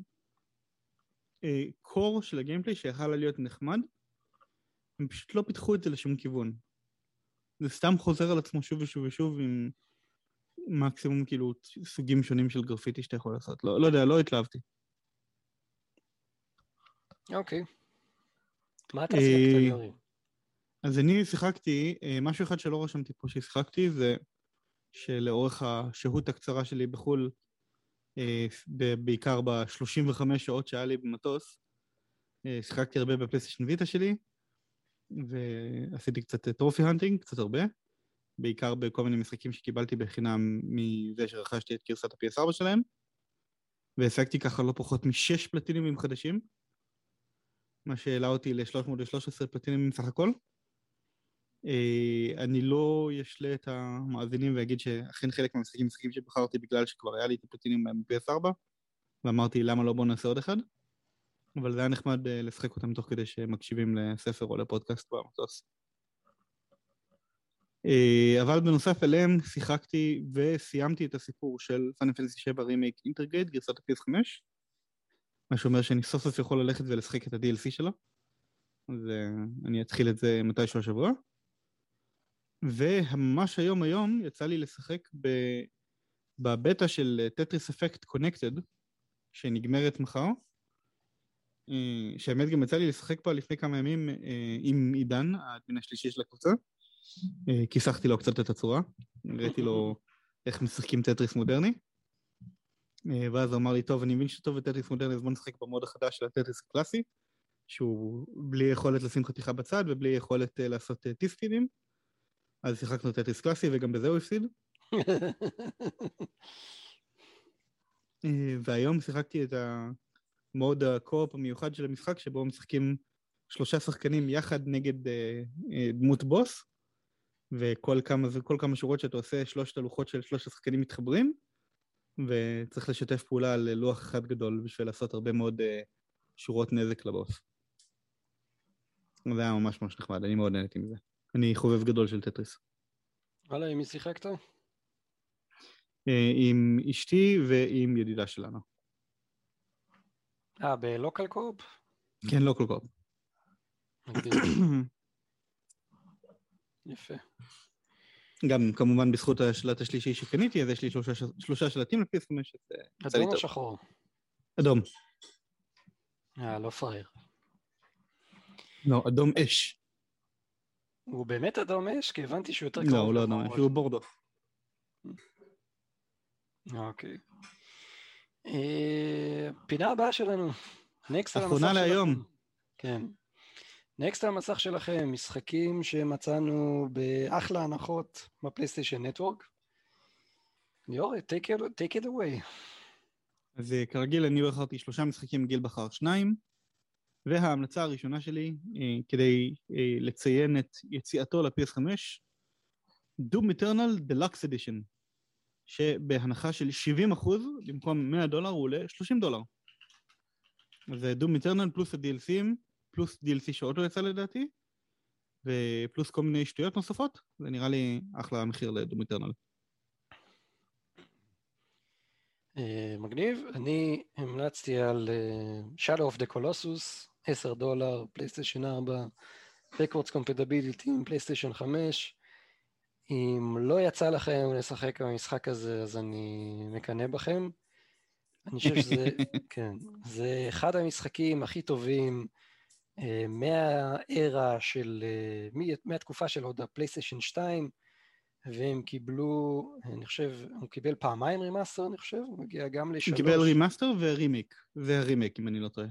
אה, קור של הגיימפליי שיכל להיות נחמד, הם פשוט לא פיתחו את זה לשום כיוון. זה סתם חוזר על עצמו שוב ושוב ושוב עם מקסימום כאילו סוגים שונים של גרפיטי שאתה יכול לעשות. לא, לא יודע, לא התלהבתי. אוקיי. מה אתה אה, שיחקת? אז אני שיחקתי, אה, משהו אחד שלא רשמתי פה ששיחקתי זה שלאורך השהות הקצרה שלי בחו"ל, אה, בעיקר ב-35 שעות שהיה לי במטוס, שיחקתי הרבה בפלייסטיישן ויטה שלי, ועשיתי קצת טרופי הנטינג, קצת הרבה, בעיקר בכל מיני משחקים שקיבלתי בחינם מזה שרכשתי את גרסת ה-PS4 שלהם, והשגתי ככה לא פחות משש פלטינימים חדשים, מה שהעלה אותי ל-313 פלטינימים סך הכל. אה, אני לא אשלה את המאזינים ואגיד שאכן חלק מהמשחקים משחקים שבחרתי בגלל שכבר היה לי את הפלטינים מ-PS4 ואמרתי למה לא? בוא נעשה עוד אחד אבל זה היה נחמד אה, לשחק אותם תוך כדי שמקשיבים לספר או לפודקאסט במטוס. אה, אבל בנוסף אליהם שיחקתי וסיימתי את הסיפור של פאנל פנטסי 7 רימייק אינטרגייט גרסת ה-PS5 מה שאומר שאני סוף סוף יכול ללכת ולשחק את ה-DLC שלו אז אה, אני אתחיל את זה מתישהו השבוע. וממש היום היום יצא לי לשחק ב... בבטא של Tetris Effect Connected, שנגמרת מחר, אה, שהאמת גם יצא לי לשחק בה לפני כמה ימים אה, עם עידן, האדמין השלישי של הקבוצה. אה, כיסחתי לו קצת את הצורה, הראיתי לו איך משחקים טטריס מודרני. ואז הוא אמר לי, טוב, אני מבין שטוב בטטריס מודרני, אז בוא נשחק ב mode החדש של הטטריס הקלאסי, שהוא בלי יכולת לשים חתיכה בצד ובלי יכולת לעשות T-spin ים. אז שיחקנו טטריס קלאסי וגם בזה הוא הפסיד. והיום שיחקתי את ה mode ה co-op המיוחד של המשחק, שבו משחקים שלושה שחקנים יחד נגד אה, אה, דמות בוס, וכל כמה, כל כמה שורות שאתה עושה, שלושת הלוחות של שלושת השחקנים מתחברים, וצריך לשתף פעולה על לוח אחד גדול בשביל לעשות הרבה מאוד אה, שורות נזק לבוס. זה היה ממש ממש נחמד, אני מאוד נהניתי מזה. אני חובב גדול של טטריס. וואלה, עם מי שיחקת? אה, עם אשתי ועם ידידה שלנו. אה, בלוקל קורפ? כן, לא כך. מגניב. יפה. גם כמובן בזכות השלט השלישי שקניתי, אז יש לי שלושה, שלושה שלטים לפי 5 אז אה, אדום או. שחור? אדום. אה, לא פראייר. לא, אדום אש. הוא באמת אדום אש? כי הבנתי שהוא יותר לא, קרוב הוא לא אדום אש. הוא בורדו. אוקיי. אה, פינה הבאה שלנו. נקסט על אחרונה המסך להיום. שלנו. כן. נקסט על המסך שלכם, משחקים שמצאנו באחלה הנחות בפלייסטיישן נטוורק. ליאור, take it, take it away. אז אה, כרגיל אני בחרתי שלושה משחקים, גיל בחר שניים, וההמלצה הראשונה שלי, אה, כדי אה, לציין את יציאתו ל-PS5, Doom Eternal Deluxe Edition, שבהנחה של 70% במקום 100 דולר הוא עולה 30 דולר. זה Doom Eternal פלוס ה-DLCים, פלוס DLC שעוד לא יצא לדעתי, ופלוס כל מיני שטויות נוספות, זה נראה לי אחלה מחיר ל Doom Eternal. אה, מגניב, אני המלצתי על אה, Shadow of the Colossus, 10 דולר, פלייסטיישן 4, Backwards Compatibility עם פלייסטיישן 5. אם לא יצא לכם לשחק במשחק הזה, אז אני מקנא בכם. אני חושב שזה, כן, זה אחד המשחקים הכי טובים אה, מה era של, מהתקופה של עוד הפלייסטיישן 2, והם קיבלו, אני חושב, הוא קיבל פעמיים remaster, אני חושב, הוא מגיע גם לשלוש. הוא קיבל remaster ו remake, זה הרימיק, אם אני לא טועה.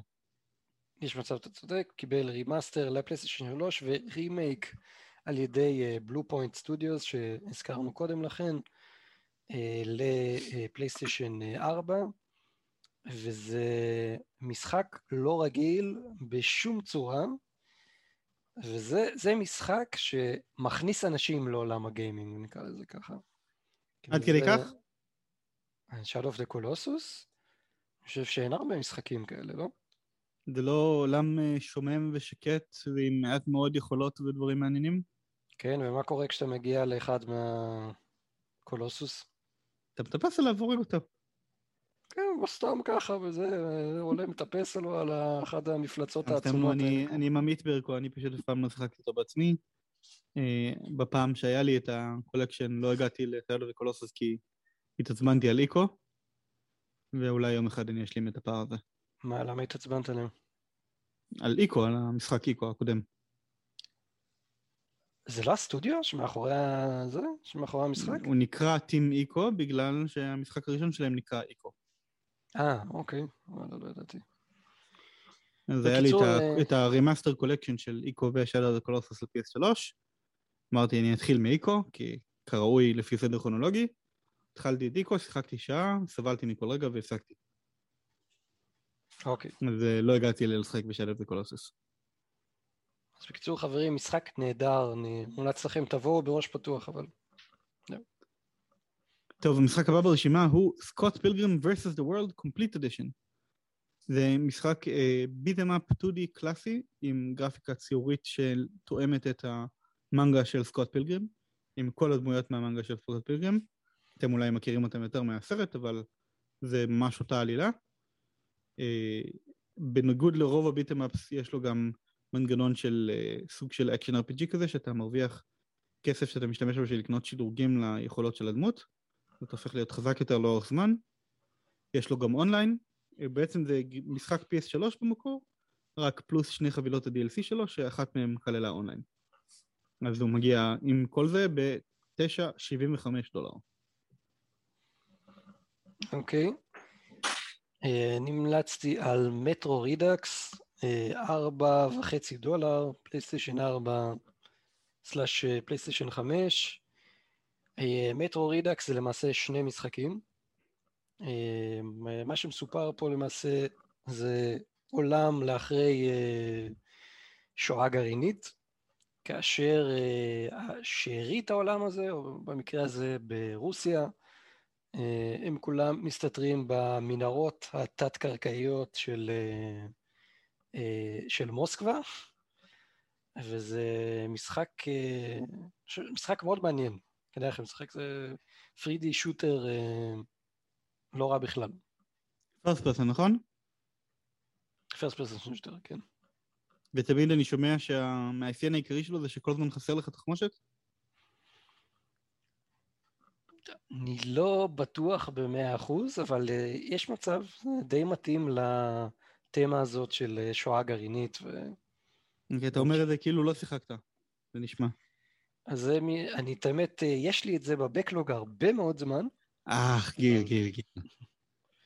יש מצב, אתה צודק, קיבל remaster לפלייסטיישן 3 ורימייק על ידי Bluepoint Studios, שהזכרנו קודם לכן, אה, לפלייסטיישן 4, וזה משחק לא רגיל בשום צורה. וזה משחק שמכניס אנשים לעולם הגיימינג, נקרא לזה ככה. עד כדי כך? Shadow of the Colossus? אני חושב שאין הרבה משחקים כאלה, לא? זה לא עולם אה, שומם ושקט ועם מעט מאוד יכולות ודברים מעניינים? כן, ומה קורה כשאתה מגיע לאחד מה Colossus? אתה מטפס עליו והורג אותו. כן, סתם ככה, וזה עולה מטפס עלו על אחת המפלצות העצומות. אני, אני עם עמית ברקו, אני פשוט אף פעם לא שיחקתי אותו בעצמי. אה, בפעם שהיה לי את ה collection לא הגעתי לטיילר וקולוסוס כי התעצבנתי על Ico, ואולי יום אחד אני אשלים את הפער הזה. מה, למה התעצבנת עליהם? על איקו, על המשחק איקו הקודם. זה לא הסטודיו שמאחורי זה? שמאחורי המשחק? הוא נקרא Team Ico בגלל שהמשחק הראשון שלהם נקרא Ico. אה, אוקיי, וואלה, לא ידעתי. אז היה לי את הרימאסטר קולקשן של איקו ושאלה קולוסוס ל-PS3. אמרתי, אני אתחיל מ Ico, כי כראוי לפי סדר כרונולוגי. התחלתי את Ico, שיחקתי שעה, סבלתי מכל רגע והפסקתי. אוקיי. אז אה, לא הגעתי לשחק בשאלה קולוסוס. אז בקיצור, חברים, משחק נהדר, אני מומלץ לכם, תבואו בראש פתוח, אבל... טוב, המשחק הבא ברשימה הוא סקוט פילגרם vs. The World Complete Edition. זה משחק ביטם אפ 2D קלאסי עם גרפיקה ציורית שתואמת את המנגה של סקוט פילגרם, עם כל הדמויות מהמנגה של סקוט פילגרם. אתם אולי מכירים אותם יותר מהסרט, אבל זה ממש אותה עלילה. Uh, בניגוד לרוב ה beat 'em ups יש לו גם מנגנון של uh, סוג של action RPG כזה, שאתה מרוויח כסף שאתה משתמש בו בשביל לקנות שדרוגים ליכולות של הדמות. ואתה הופך להיות חזק יותר לאורך זמן. יש לו גם אונליין, בעצם זה משחק PS3 במקור, רק פלוס שני חבילות ה-DLC שלו, שאחת מהן כללה אונליין. אז הוא מגיע עם כל זה ב-9.75 דולר. אוקיי. Okay. אה, המלצתי על Metro Redux, ארבע וחצי דולר, PlayStation 4 slash PlayStation 5. Metro Redux זה למעשה שני משחקים. אה, מה שמסופר פה למעשה זה עולם לאחרי אה, שואה גרעינית, כאשר אה, שארית העולם הזה, או במקרה הזה ברוסיה, הם כולם מסתתרים במנהרות התת-קרקעיות של, של מוסקבה, וזה משחק, משחק מאוד מעניין. כדאי לכם לשחק, זה 3D שוטר אה, לא רע בכלל. פרסט פרסון, נכון? פרסט פרסון שוטר, כן. ותמיד אני שומע שהמאפיין העיקרי שלו זה שכל הזמן חסר לך תחמושת? אני לא בטוח במאה אחוז, אבל יש מצב די מתאים לתמה הזאת של uh, שואה גרעינית. ו... Okay, אוקיי, אתה אומר את זה כאילו לא שיחקת, זה נשמע. אז אני, את האמת, אה, יש לי את זה בבקלוג הרבה מאוד זמן. אה, גיל, גיל, גיל.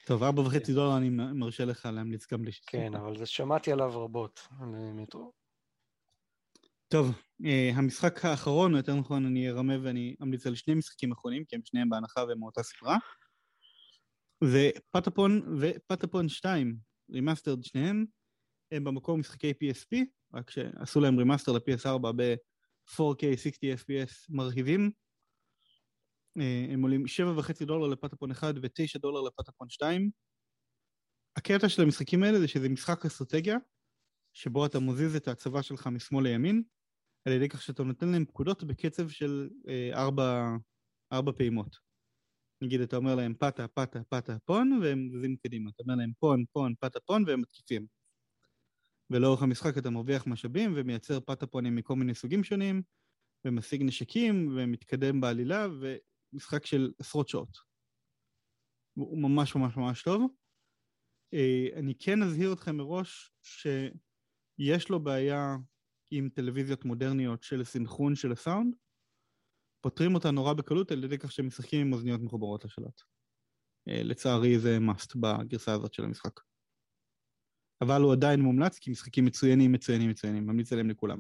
טוב, ארבע וחצי דולר אני מרשה לך להמליץ גם לי. כן, אבל זה שמעתי עליו רבות, על מטרו. טוב, המשחק האחרון, או יותר נכון אני ארמה ואני אמליץ על שני משחקים אחרונים, כי הם שניהם בהנחה והם מאותה ספרה. זה Patapon ו Patapon 2, remastered שניהם, הם במקור משחקי PSP, רק שעשו להם remaster ל-PS4 ב-4K 60 FPS מרהיבים. Uh, הם עולים 7.5 דולר לפטאפון 1 ו-9 דולר לפטאפון 2. הקטע של המשחקים האלה זה שזה משחק אסטרטגיה, שבו אתה מוזיז את הצבא שלך משמאל לימין, על ידי כך שאתה נותן להם פקודות בקצב של אה, ארבע, ארבע פעימות. נגיד, אתה אומר להם פתה, פתה, פתה, פון, והם זזים קדימה. אתה אומר להם פון, פון, פתה, פון, והם מתקיפים. ולאורך המשחק אתה מרוויח משאבים ומייצר פתה פונים מכל מיני סוגים שונים, ומשיג נשקים, ומתקדם בעלילה, ומשחק של עשרות שעות. הוא ממש ממש ממש טוב. אה, אני כן אזהיר אתכם מראש שיש לו בעיה עם טלוויזיות מודרניות של סינכרון של הסאונד, פותרים אותה נורא בקלות על ידי כך שהם משחקים עם אוזניות מחוברות לשלט. אה, לצערי זה must בגרסה הזאת של המשחק. אבל הוא עדיין מומלץ כי משחקים מצוינים, מצוינים, מצוינים, ממליץ עליהם לכולם.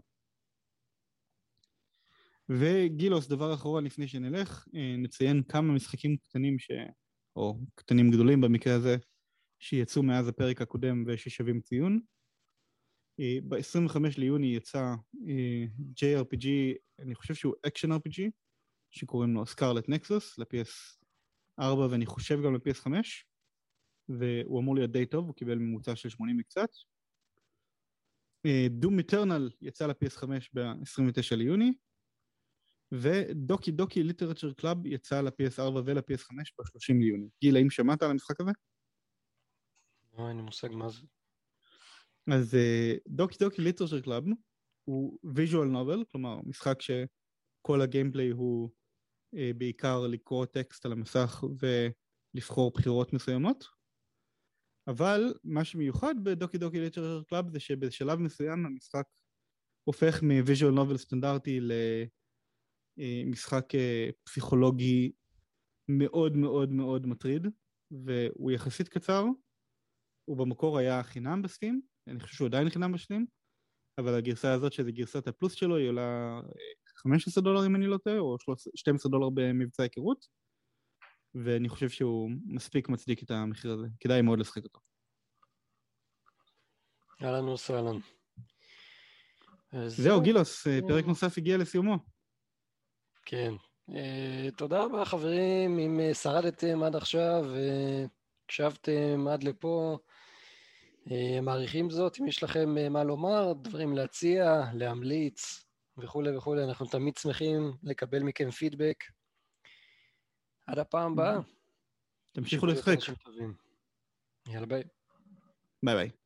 וגילוס, דבר אחרון לפני שנלך, אה, נציין כמה משחקים קטנים ש... או קטנים גדולים במקרה הזה, שיצאו מאז הפרק הקודם וששווים ציון. אה, ב-25 ליוני יצא JRPG, אני חושב שהוא action RPG, שקוראים לו Scarlet Nexus, ל-PS4 ואני חושב גם ל-PS5, והוא אמור להיות די טוב, הוא קיבל ממוצע של 80 וקצת. Doom Eternal יצא ל-PS5 ב-29 ליוני, ו Doki Doki Literature Club יצא ל-PS4 ול-PS5 ב-30 ליוני. גיל, האם שמעת על המשחק הזה? לא, אין לי מושג מה זה. אז Doki Doki Literature Club הוא visual novel, כלומר משחק שכל ה gameplay הוא בעיקר לקרוא טקסט על המסך ולבחור בחירות מסוימות, אבל מה שמיוחד ב Doki Doki Literature Club זה שבשלב מסוים המשחק הופך מ visual novel סטנדרטי למשחק פסיכולוגי מאוד מאוד מאוד מטריד, והוא יחסית קצר, הוא במקור היה חינם ב Steam, אני חושב שהוא עדיין חינם ב Steam, אבל הגרסה הזאת, שזה גרסת הפלוס שלו, היא עולה 15 דולר אם אני לא טועה, או 12 דולר במבצע היכרות, ואני חושב שהוא מספיק מצדיק את המחיר הזה, כדאי מאוד לשחק אותו. אהלן וסהלן. זהו, גילוס, פרק נוסף הגיע לסיומו. כן. תודה רבה חברים, אם שרדתם עד עכשיו והקשבתם עד לפה, מעריכים זאת, אם יש לכם מה לומר, דברים להציע, להמליץ וכולי וכולי, אנחנו תמיד שמחים לקבל מכם פידבק. עד הפעם הבאה. תמשיכו לשחק. יאללה ביי. ביי ביי.